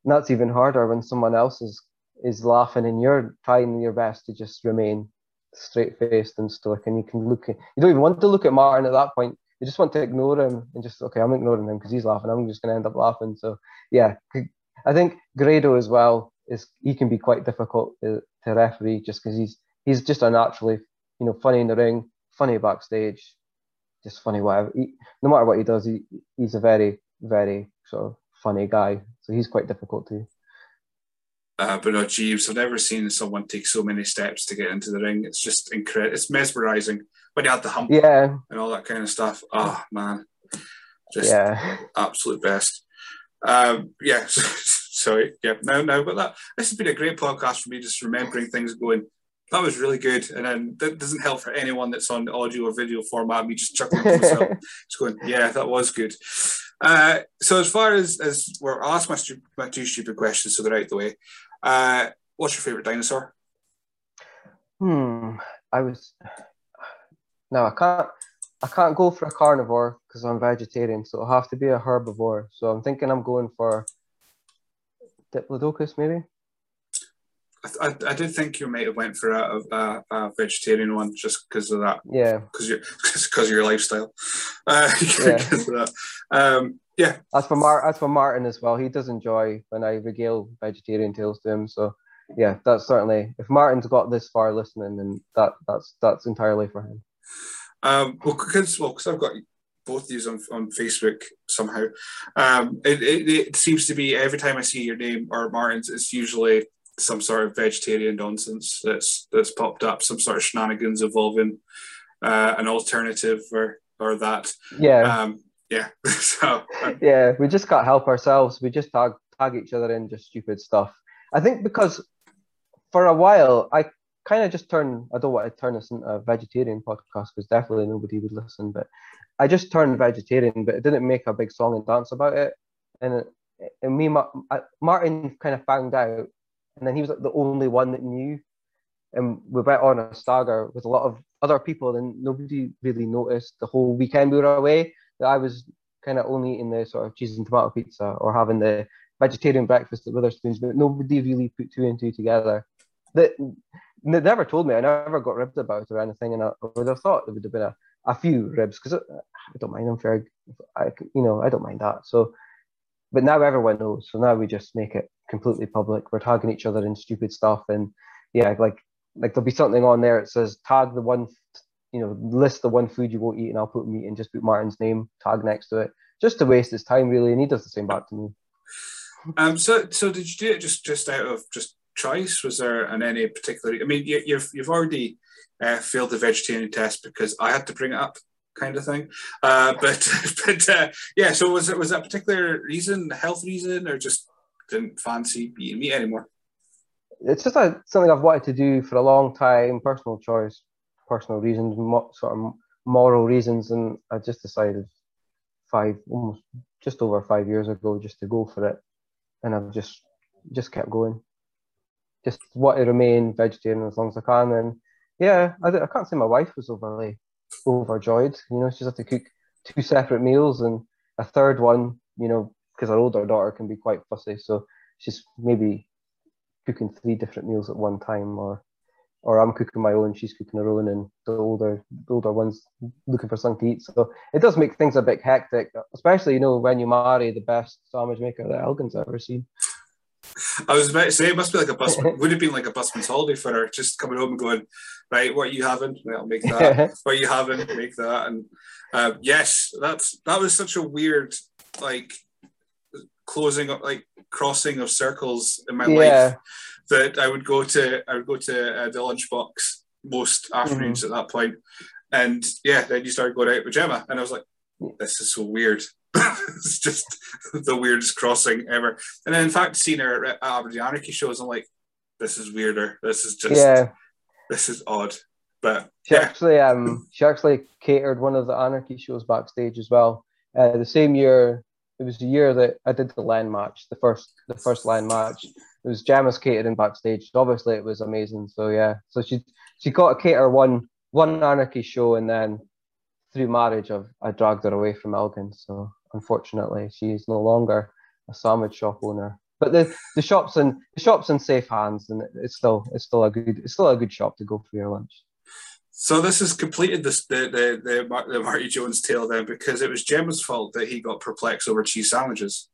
And that's even harder when someone else is is laughing and you're trying your best to just remain straight faced and stoic, and you can look. At, you don't even want to look at Martin at that point. You just want to ignore him and just okay, I'm ignoring him because he's laughing. I'm just going to end up laughing. So yeah, I think Grado as well is he can be quite difficult to, referee just because he's he's just a naturally you know funny in the ring, funny backstage, just funny whatever. He, no matter what he does, he he's a very very sort of funny guy. So he's quite difficult to. Uh, but no, Jeeves, I've never seen someone take so many steps to get into the ring. It's just incredible. It's mesmerizing when you had the hump Yeah, and all that kind of stuff. Oh man, just yeah, absolute best. Um, yeah, sorry. Yeah, no, no, but that this has been a great podcast for me, just remembering things going. That was really good, and then that doesn't help for anyone that's on audio or video format. Me just chuckling to myself, just going, "Yeah, that was good." Uh, so as far as as we're I'll ask my, stu- my two stupid questions, so they're out the way. Uh, what's your favorite dinosaur? Hmm. I was. No, I can't. I can't go for a carnivore because I'm vegetarian, so it'll have to be a herbivore. So I'm thinking I'm going for Diplodocus, maybe. I, I, I did think you might have went for a, a, a vegetarian one just because of that Yeah, because your because of your lifestyle. Uh, Yeah. 'cause. Um, yeah, as for Mar, as for Martin as well, he does enjoy when I regale vegetarian tales to him. So yeah, that's certainly if Martin's got this far listening, then that that's that's entirely for him. Um, well, because well, because I've got both of these on, on Facebook somehow. Um, it, it, it seems to be every time I see your name or Martin's, it's usually some sort of vegetarian nonsense that's that's popped up, some sort of shenanigans involving uh, an alternative or or that. Yeah, Um, yeah. so uh, yeah, we just can't help ourselves. We just tag tag each other in just stupid stuff. I think because for a while I kind of just turned. I don't want to turn this into a vegetarian podcast because definitely nobody would listen. But I just turned vegetarian, but it didn't make a big song and dance about it. And and me, Martin, kind of found out, and then he was like the only one that knew. And we went on a stagger with a lot of other people, and nobody really noticed the whole weekend we were away that I was kind of only eating the sort of cheese and tomato pizza or having the vegetarian breakfast at Wetherspoon's, but nobody really put two and two together. That they never told me. I never got ribbed about or anything, and I would have thought there would have been a, a few ribs because uh, I don't mind them fair. I you know I don't mind that. So, but now everyone knows. So now we just make it completely public. We're tagging each other in stupid stuff, and yeah, like like there'll be something on there. It says tag the one, you know, list the one food you won't eat, and I'll put meat and just put Martin's name tag next to it, just to waste his time really. And he does the same back to me. Um, so, so did you do it just just out of just choice? Was there an any particular? I mean, you, you've you've already uh, failed the vegetarian test because I had to bring it up, kind of thing. Uh, but but uh, yeah, so was it was that particular reason, health reason, or just didn't fancy eating meat anymore? It's just a, something I've wanted to do for a long time, personal choice, personal reasons, mo- sort of moral reasons, and I just decided five, almost just over five years ago, just to go for it, and I've just just kept going. Just want to remain vegetarian as long as I can, and yeah, I, I can't say my wife was overly overjoyed. You know, she's had to cook two separate meals and a third one. You know, because our older daughter can be quite fussy, so she's maybe cooking three different meals at one time, or or I'm cooking my own, she's cooking her own, and the older the older one's looking for something to eat. So it does make things a bit hectic, especially you know when you marry the best sandwich maker that Elgin's ever seen. I was about to say it must be like a bus. would have been like a busman's holiday for her, just coming home and going, right, what are you having? I'll make that. what are you having? Make that. And uh, yes, that's that was such a weird like closing up, like crossing of circles in my yeah. life that I would go to. I would go to uh, the lunchbox most afternoons mm-hmm. at that point, and yeah, then you started going out with Gemma, and I was like, this is so weird. it's just the weirdest crossing ever. And then, in fact, seeing her at Aberdeen Anarchy shows, I'm like, this is weirder. This is just, yeah. this is odd. But she yeah. actually, um, she actually catered one of the Anarchy shows backstage as well. Uh, the same year, it was the year that I did the land match, the first, the first land match. It was Gemma's catering backstage. Obviously, it was amazing. So yeah, so she she got a cater one one Anarchy show, and then through marriage, I've I dragged her away from Elgin. So unfortunately, she's no longer a sandwich shop owner. But the, the shops in the shops in safe hands, and it's still it's still a good it's still a good shop to go for your lunch. So this has completed this the the the, the Marty Jones tale then because it was Gemma's fault that he got perplexed over cheese sandwiches.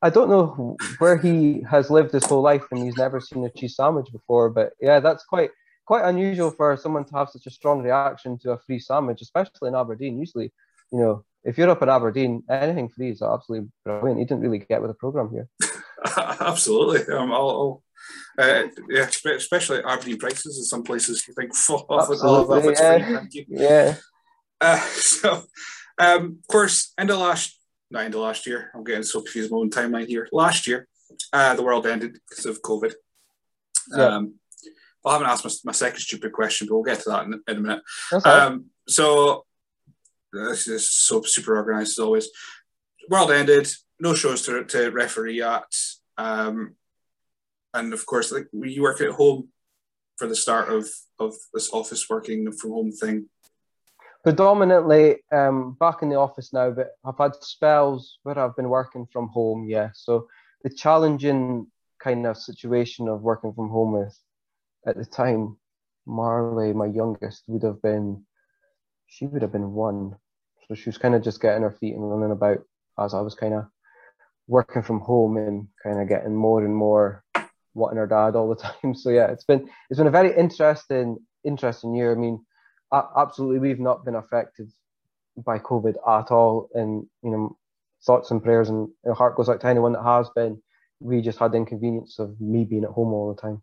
I don't know where he has lived his whole life and he's never seen a cheese sandwich before, but yeah, that's quite quite unusual for someone to have such a strong reaction to a free sandwich, especially in Aberdeen. Usually, you know, if you're up in Aberdeen, anything free is absolutely brilliant. You didn't really get with the program here. absolutely. Um, I'll, I'll uh, yeah, especially Aberdeen prices in some places. You think, fuck off with all of that. Yeah. Free, thank you. Yeah. Uh, so, um, of course, end of last, not end of last year. I'm getting so confused my own timeline here. Last year, uh, the world ended because of COVID. Yeah. Um, I haven't asked my, my, second stupid question, but we'll get to that in, in a minute. Um, so this is so super organized as always. World ended, no shows to, to referee at. Um, and of course, like you work at home for the start of, of this office working from home thing. Predominantly um, back in the office now, but I've had spells where I've been working from home. Yeah, so the challenging kind of situation of working from home is at the time, Marley, my youngest, would have been she would have been one. So she was kind of just getting her feet and running about as I was kind of working from home and kind of getting more and more wanting her dad all the time. So yeah, it's been it's been a very interesting interesting year. I mean, absolutely, we've not been affected by COVID at all, and you know, thoughts and prayers and your heart goes out to anyone that has been. We just had the inconvenience of me being at home all the time.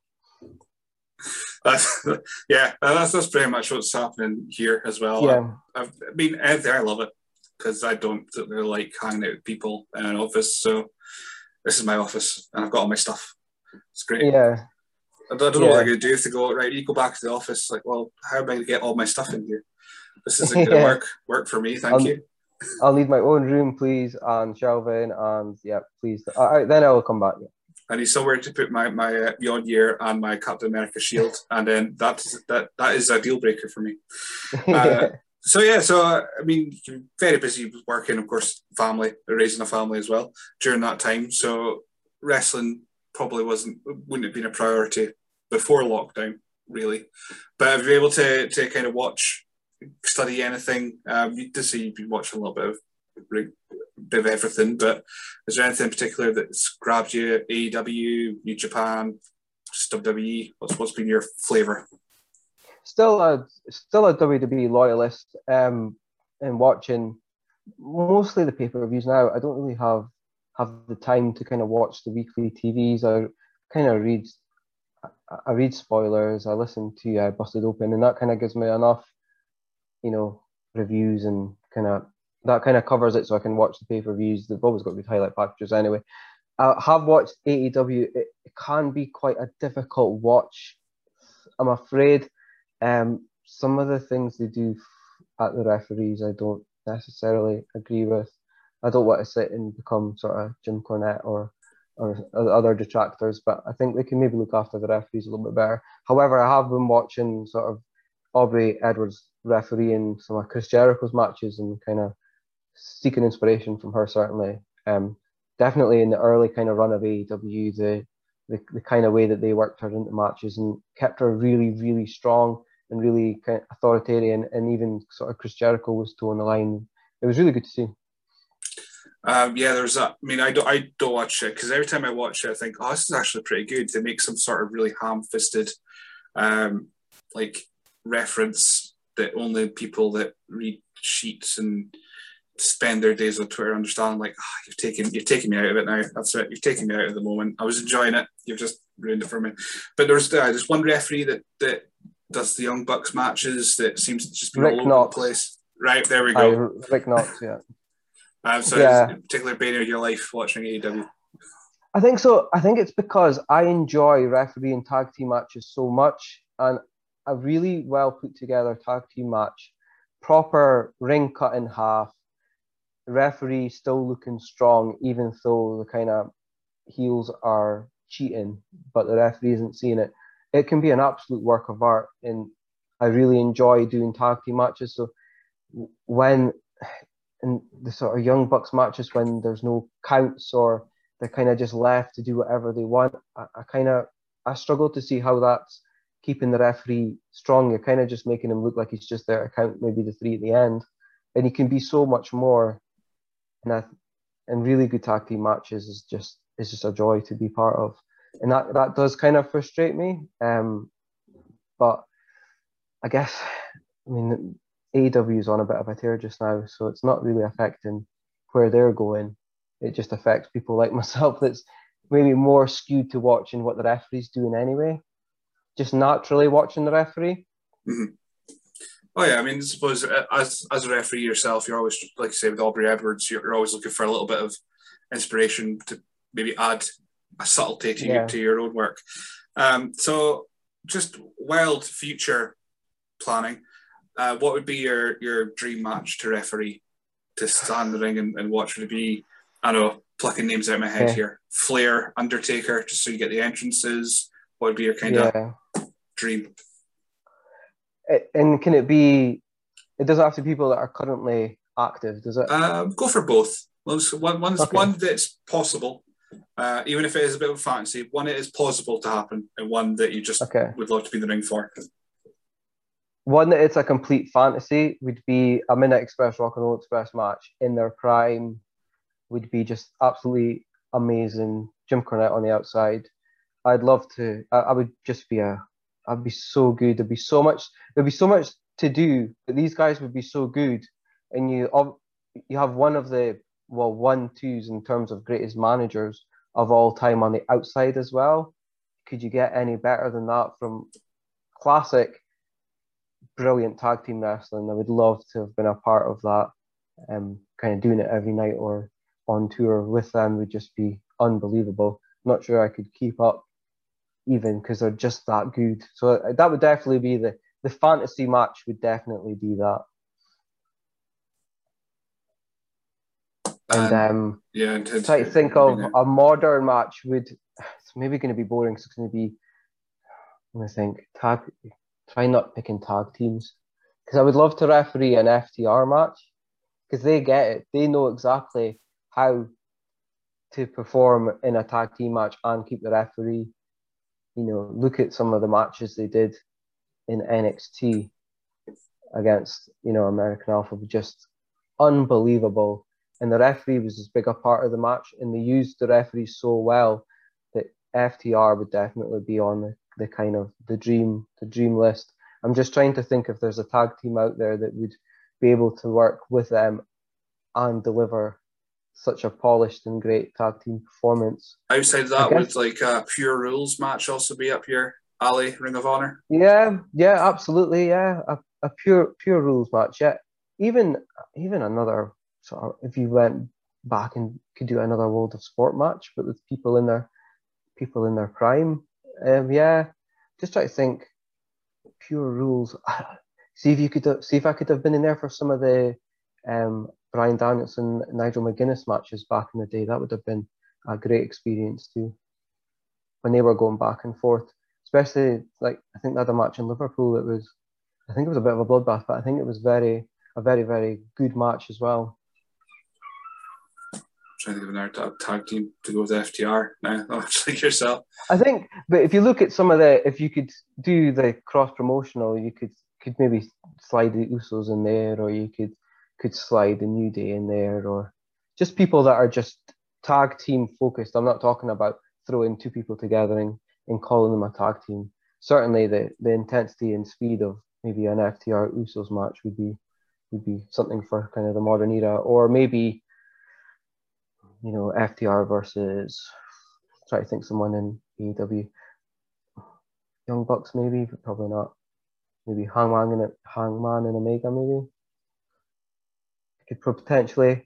That's, yeah, uh, that's that's pretty much what's happening here as well. Yeah. I, I mean, I love it because I don't really like hanging out with people in an office. So this is my office, and I've got all my stuff. It's great. Yeah. I don't, know yeah. what I'm going to do if they go right. You go back to the office. Like, well, how am I going to get all my stuff in here? This isn't going to work. Work for me. Thank I'll, you. I'll need my own room, please, and shelving, and yeah, please. I, then I will come back. Yeah. I need somewhere to put my my uh, Beyond Year and my Captain America shield, and then that's that that is a deal breaker for me. Uh, so yeah, so uh, I mean, you're very busy working, of course, family, raising a family as well during that time. So wrestling probably wasn't wouldn't have been a priority before lockdown, really. But have you been able to to kind of watch, study anything? Um, you to see you've been watching a little bit of bit of everything. But is there anything in particular that's grabbed you? AEW, New Japan, just WWE. What's what's been your flavour? still a still a WWE loyalist. Um, and watching mostly the pay per views now. I don't really have have the time to kind of watch the weekly TVs. or kind of read I read spoilers. I listen to uh, Busted Open, and that kind of gives me enough, you know, reviews and kind of that kind of covers it, so I can watch the pay per views. They've always got good highlight packages anyway. I have watched AEW. It, it can be quite a difficult watch. I'm afraid. Um, some of the things they do at the referees, I don't necessarily agree with. I don't want to sit and become sort of Jim Cornette or or other detractors, but I think they can maybe look after the referees a little bit better. However, I have been watching sort of Aubrey Edwards refereeing some of Chris Jericho's matches and kind of seeking inspiration from her certainly. Um, definitely in the early kind of run of AEW, the, the the kind of way that they worked her into matches and kept her really, really strong and really kind of authoritarian, and even sort of Chris Jericho was toe on the line. It was really good to see. Um, yeah, there's a. I mean, I don't, I don't watch it because every time I watch it, I think, oh, this is actually pretty good. They make some sort of really ham-fisted, um, like reference that only people that read sheets and spend their days on Twitter understand. Like, oh, you've taken, you've taken me out of it now. That's it. You've taken me out of the moment. I was enjoying it. You've just ruined it for me. But there's, uh, there's one referee that that does the Young Bucks matches that seems to just be Rick all over Knox. the place. Right there we go. Hi, Rick Knox, yeah. Um, so yeah. particular bane of your life watching AEW. I think so. I think it's because I enjoy refereeing tag team matches so much, and a really well put together tag team match, proper ring cut in half, referee still looking strong, even though the kind of heels are cheating, but the referee isn't seeing it it can be an absolute work of art. And I really enjoy doing tag team matches. So when in the sort of young bucks matches when there's no counts or they're kind of just left to do whatever they want, I, I kind of I struggle to see how that's keeping the referee strong. You're kind of just making him look like he's just there to count maybe the three at the end, and he can be so much more. And I, and really good tag team matches is just is just a joy to be part of and that that does kind of frustrate me. Um, but I guess I mean AEW is on a bit of a tear just now, so it's not really affecting where they're going. It just affects people like myself that's maybe more skewed to watching what the referee's doing anyway, just naturally watching the referee. Mm-hmm. Oh yeah, I mean, I suppose uh, as as a referee yourself, you're always like you say with Aubrey Edwards, you're, you're always looking for a little bit of inspiration to maybe add a subtlety to, yeah. to your own work. Um, so, just wild future planning. Uh, what would be your your dream match to referee to stand the ring and, and watch? Would it be I don't know plucking names out of my head yeah. here? Flair, Undertaker, just so you get the entrances. What would be your kind yeah. of dream? And can it be? It doesn't have to be people that are currently active, does it? Um, go for both. One, one's okay. one that's possible, uh, even if it is a bit of a fantasy, one that is plausible to happen, and one that you just okay. would love to be in the ring for. One that it's a complete fantasy would be a Midnight Express Rock and Roll Express match in their prime. Would be just absolutely amazing. Jim Cornette on the outside. I'd love to. I, I would just be a. I'd be so good. There'd be so much. There'd be so much to do. But these guys would be so good, and you you have one of the well one twos in terms of greatest managers of all time on the outside as well. Could you get any better than that from classic, brilliant tag team wrestling? I would love to have been a part of that. Um, kind of doing it every night or on tour with them would just be unbelievable. Not sure I could keep up even because they're just that good. So uh, that would definitely be the the fantasy match would definitely be that. And um, yeah, try to think of a modern match would it's maybe going to be boring. So it's going to be. To think tag. Try not picking tag teams because I would love to referee an FTR match because they get it. They know exactly how to perform in a tag team match and keep the referee. You know, look at some of the matches they did in NXT against you know American Alpha, just unbelievable and the referee was as big a part of the match, and they used the referee so well that FTR would definitely be on the, the kind of the dream the dream list. I'm just trying to think if there's a tag team out there that would be able to work with them and deliver such a polished and great tag team performance. Outside of that, would like a pure rules match also be up here? Ali Ring of Honor? Yeah, yeah, absolutely, yeah. A, a pure pure rules match. Yeah, even even another sort of if you went back and could do another World of Sport match, but with people in their people in their prime. Um, yeah, just try to think pure rules. see if you could see if I could have been in there for some of the um, Bryan Danielson, Nigel McGuinness matches back in the day. That would have been a great experience too. When they were going back and forth, especially like I think they had a match in Liverpool. It was, I think it was a bit of a bloodbath, but I think it was very a very very good match as well. Trying to think of another tag team to go with FTR now. much like yourself. I think, but if you look at some of the, if you could do the cross promotional, you could could maybe slide the Usos in there, or you could could slide the New Day in there, or just people that are just tag team focused. I'm not talking about throwing two people together and, and calling them a tag team. Certainly, the the intensity and speed of maybe an FTR Usos match would be would be something for kind of the modern era, or maybe you know FTR versus try to think someone in AEW, Young Bucks maybe, but probably not. Maybe Hangman and Hangman and Omega maybe could potentially.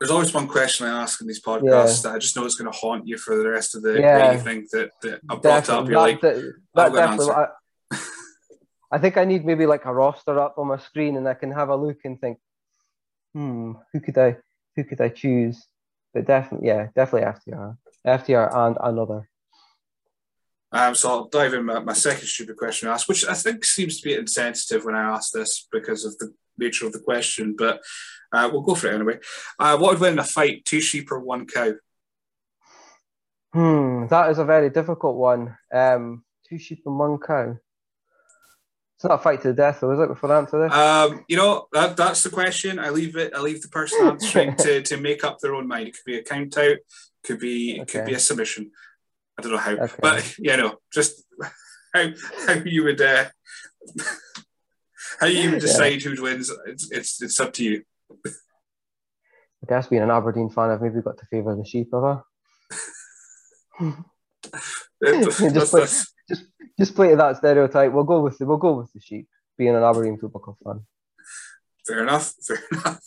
There's always one question I ask in these podcasts yeah. that I just know it's going to haunt you for the rest of the, yeah. evening that, that I brought definitely. up. You're that, like, that, that definitely. I, I think I need maybe like a roster up on my screen and I can have a look and think, hmm, who could I who could I choose? But definitely, yeah, definitely FTR, FTR, and another. Um, so I'll dive in my, my second stupid question I asked, which I think seems to be insensitive when I ask this because of the nature of the question, but uh, we'll go for it anyway. Uh, what would win in a fight, two sheep or one cow? Hmm, that is a very difficult one. Um, two sheep and one cow. It's not a fight to the death, though, is it? Before I answer this, um, you know that that's the question. I leave it. I leave the person answering to, to make up their own mind. It could be a count out, could be okay. could be a submission. I don't know how, okay. but you know, just how how you would uh, how you even decide yeah. who wins? It's, it's it's up to you. I guess being an Aberdeen fan, I've maybe got to favour the sheep of just, play, just, just play to that stereotype. We'll go with the, we'll go with the sheep. Being an Aberdeen Football Club fan. Fair enough. Fair enough.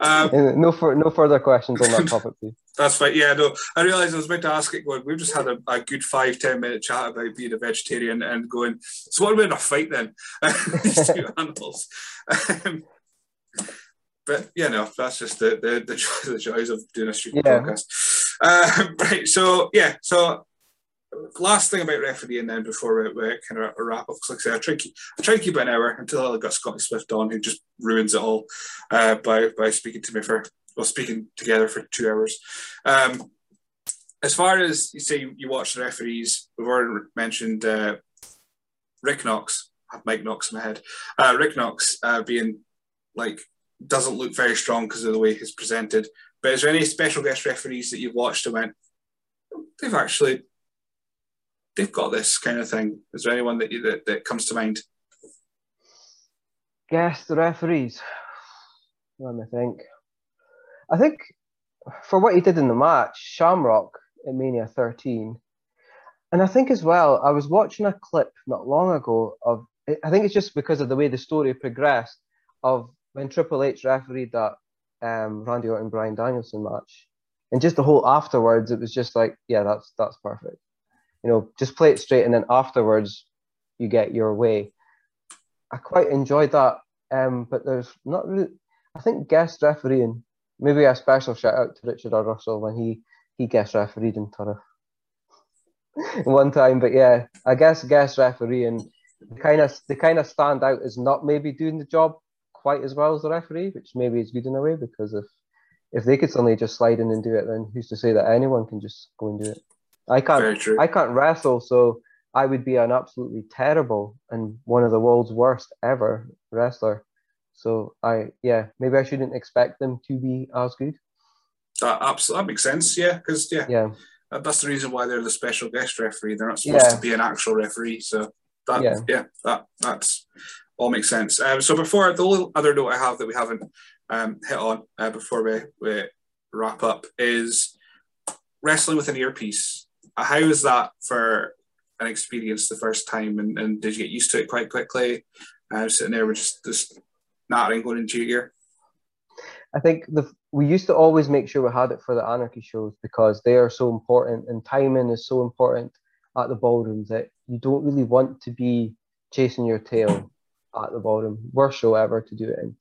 Um, no, for, no further questions on that topic, please. That's fine. Yeah, no, I realised I was about to ask it. Going, we've just had a, a, good five ten minute chat about being a vegetarian and going. So what about a fight then? These two animals. Um, but yeah, no, that's just the the, the, the joys of doing a street yeah. podcast. Um, right. So yeah. So last thing about refereeing then before we, we kind of wrap up, because like I say, I try, keep, I try to keep an hour until I got Scotty Swift on, who just ruins it all uh, by by speaking to me for well speaking together for two hours. Um, as far as you say, you watch the referees. We've already mentioned uh, Rick Knox. I have Mike Knox in my head. Uh, Rick Knox uh, being like doesn't look very strong because of the way he's presented. But is there any special guest referees that you've watched and went, they've actually they've got this kind of thing. Is there anyone that you, that, that comes to mind? Guess the referees. Let me think. I think for what he did in the match, Shamrock at Mania 13, and I think as well, I was watching a clip not long ago of, I think it's just because of the way the story progressed of when Triple H refereed that um, Randy Orton Bryan Danielson match, and just the whole afterwards, it was just like, yeah, that's that's perfect you know, just play it straight and then afterwards you get your way. I quite enjoyed that. Um, but there's not really, I think guest refereeing, maybe a special shout out to Richard R. Russell when he, he guest refereed in Turriff one time. But yeah, I guess guest refereeing The kind of they kind of stand out as not maybe doing the job quite as well as the referee, which maybe is good in a way because if if they could suddenly just slide in and do it, then who's to say that anyone can just go and do it? I can't. I can't wrestle, so I would be an absolutely terrible and one of the world's worst ever wrestler. So I, yeah, maybe I shouldn't expect them to be as good. That absolutely that makes sense. Yeah, because yeah, yeah, that's the reason why they're the special guest referee. They're not supposed yeah. to be an actual referee. So that yeah, yeah that that's all makes sense. Um, so before the only other note I have that we haven't um, hit on uh, before we, we wrap up is wrestling with an earpiece. How is that for an experience the first time, and, and did you get used to it quite quickly? Uh, sitting there with just just nattering going into your ear. I think the we used to always make sure we had it for the anarchy shows because they are so important and timing is so important at the ballroom that you don't really want to be chasing your tail at the ballroom. Worst show ever to do it in.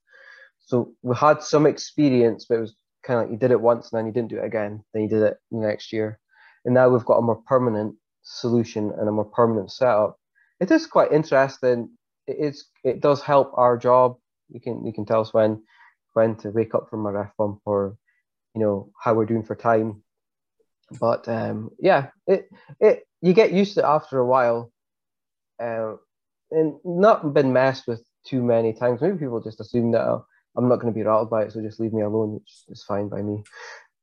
So we had some experience, but it was kind of like you did it once and then you didn't do it again. Then you did it the next year, and now we've got a more permanent solution and a more permanent setup. It is quite interesting. It is. It does help our job. You can you can tell us when when to wake up from a ref bump or you know how we're doing for time. But um, yeah, it it you get used to it after a while, uh, and not been messed with too many times. Maybe people just assume that oh, I'm not going to be rattled by it, so just leave me alone, which is fine by me.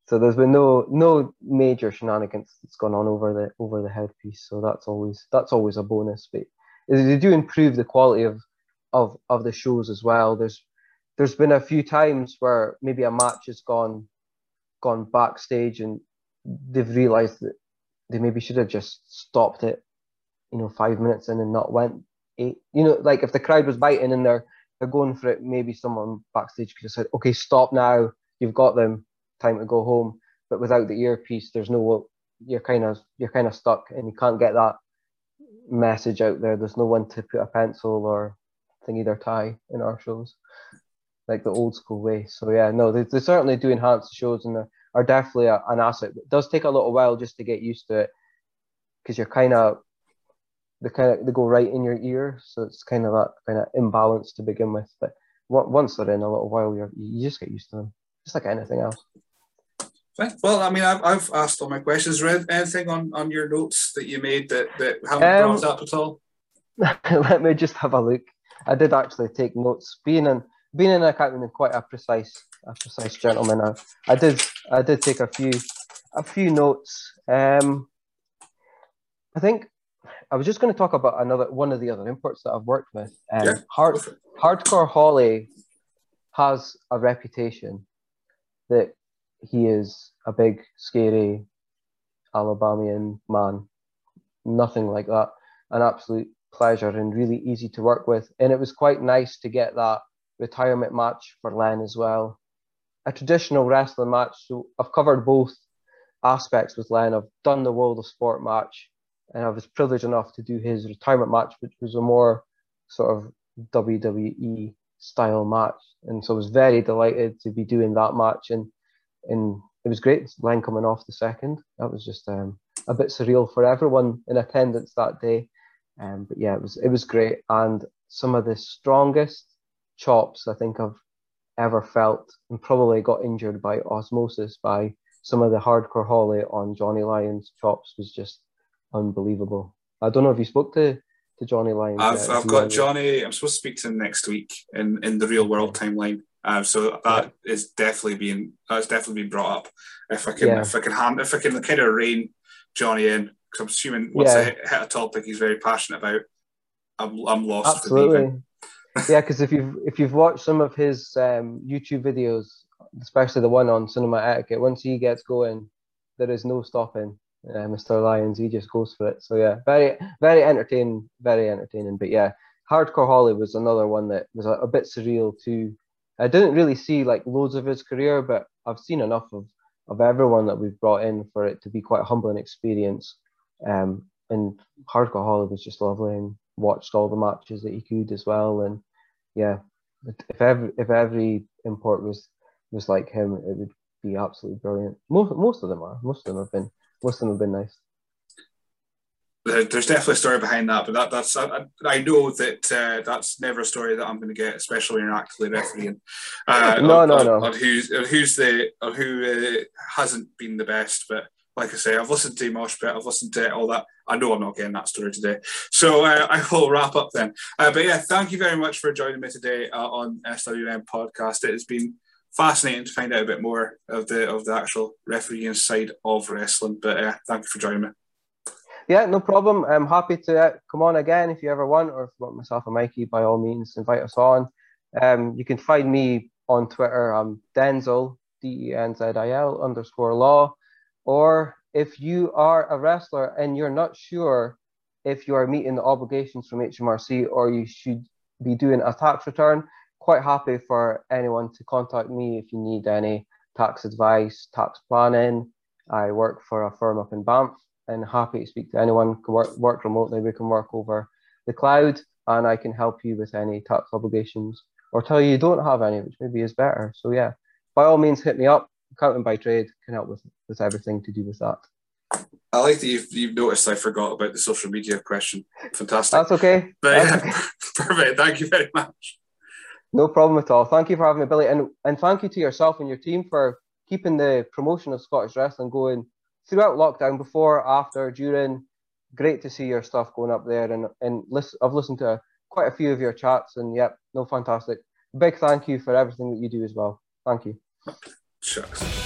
So there's been no no major shenanigans that's gone on over the over the headpiece. So that's always that's always a bonus. But they do improve the quality of of of the shows as well. There's there's been a few times where maybe a match has gone gone backstage and they've realized that they maybe should have just stopped it, you know, five minutes in and not went eight. You know, like if the crowd was biting and they're they're going for it, maybe someone backstage could have said, "Okay, stop now. You've got them. Time to go home." But without the earpiece, there's no. You're kind of you're kind of stuck, and you can't get that message out there. There's no one to put a pencil or thing either tie in our shows like the old school way. So yeah, no, they, they certainly do enhance the shows and are definitely a, an asset. It does take a little while just to get used to it because you're kind of they kind of they go right in your ear, so it's kind of that kind of imbalance to begin with. But once they're in a little while, you you just get used to them, just like anything else. Well, I mean, I've, I've asked all my questions. Read anything on, on your notes that you made that, that haven't um, brought up at all? let me just have a look. I did actually take notes. Being in being an accountant, and quite a precise, a precise gentleman. I, I did, I did take a few, a few notes. Um, I think I was just going to talk about another one of the other imports that I've worked with. Um, yeah, hard, hardcore Holly has a reputation that he is a big, scary Alabamian man. Nothing like that. An absolute pleasure and really easy to work with. And it was quite nice to get that retirement match for Len as well. A traditional wrestling match. So I've covered both aspects with Len. I've done the World of Sport match, and I was privileged enough to do his retirement match, which was a more sort of WWE style match. And so I was very delighted to be doing that match, and and it was great. Len coming off the second. That was just um, a bit surreal for everyone in attendance that day. Um, but yeah, it was it was great, and some of the strongest chops I think I've ever felt, and probably got injured by osmosis by some of the hardcore Holly on Johnny Lyons chops was just unbelievable. I don't know if you spoke to to Johnny Lyons. I've, I've got Johnny. I'm supposed to speak to him next week in in the real world timeline. Uh, so that is definitely being that's definitely been brought up. If I can yeah. if I can hand if I can kind of rein Johnny in because I'm assuming once yeah. I hit, hit, a topic he's very passionate about, I'm I'm lost. Absolutely yeah, because if you've if you've watched some of his um, YouTube videos, especially the one on cinema etiquette, once he gets going, there is no stopping. Uh, Mr. Lyons, he just goes for it. So yeah, very very entertaining, very entertaining. But yeah, Hardcore Holly was another one that was a, a bit surreal too. I didn't really see like loads of his career, but I've seen enough of of everyone that we've brought in for it to be quite a humbling experience. Um, and Hardcore Holly was just lovely, and watched all the matches that he could as well. And yeah, if every if every import was was like him, it would be absolutely brilliant. Most most of them are. Most of them have been. Most of them have been nice. There's definitely a story behind that, but that, that's I, I know that uh, that's never a story that I'm going to get, especially when you're actively refereeing. Uh, no, on, no, no. On who's on who's the on who uh, hasn't been the best, but like I say, I've listened to Mosh Pit, I've listened to all that. I know I'm not getting that story today. So uh, I will wrap up then. Uh, but yeah, thank you very much for joining me today uh, on SWN podcast. It has been fascinating to find out a bit more of the of the actual refereeing side of wrestling. But uh, thank you for joining me. Yeah, no problem. I'm happy to uh, come on again if you ever want, or if you want myself and Mikey, by all means, invite us on. Um, you can find me on Twitter. I'm Denzil, D E N Z I L underscore law. Or if you are a wrestler and you're not sure if you are meeting the obligations from HMRC or you should be doing a tax return, quite happy for anyone to contact me if you need any tax advice, tax planning. I work for a firm up in Banff and happy to speak to anyone. Can work, work remotely. We can work over the cloud, and I can help you with any tax obligations or tell you you don't have any, which maybe is better. So yeah, by all means, hit me up. Accounting by trade can help with with everything to do with that. I like that you've, you've noticed I forgot about the social media question. Fantastic. That's okay. But That's okay. perfect. Thank you very much. No problem at all. Thank you for having me, Billy, and and thank you to yourself and your team for keeping the promotion of Scottish wrestling going throughout lockdown, before, after, during. Great to see your stuff going up there, and and I've listened to quite a few of your chats, and yep, no, fantastic. Big thank you for everything that you do as well. Thank you. Shucks.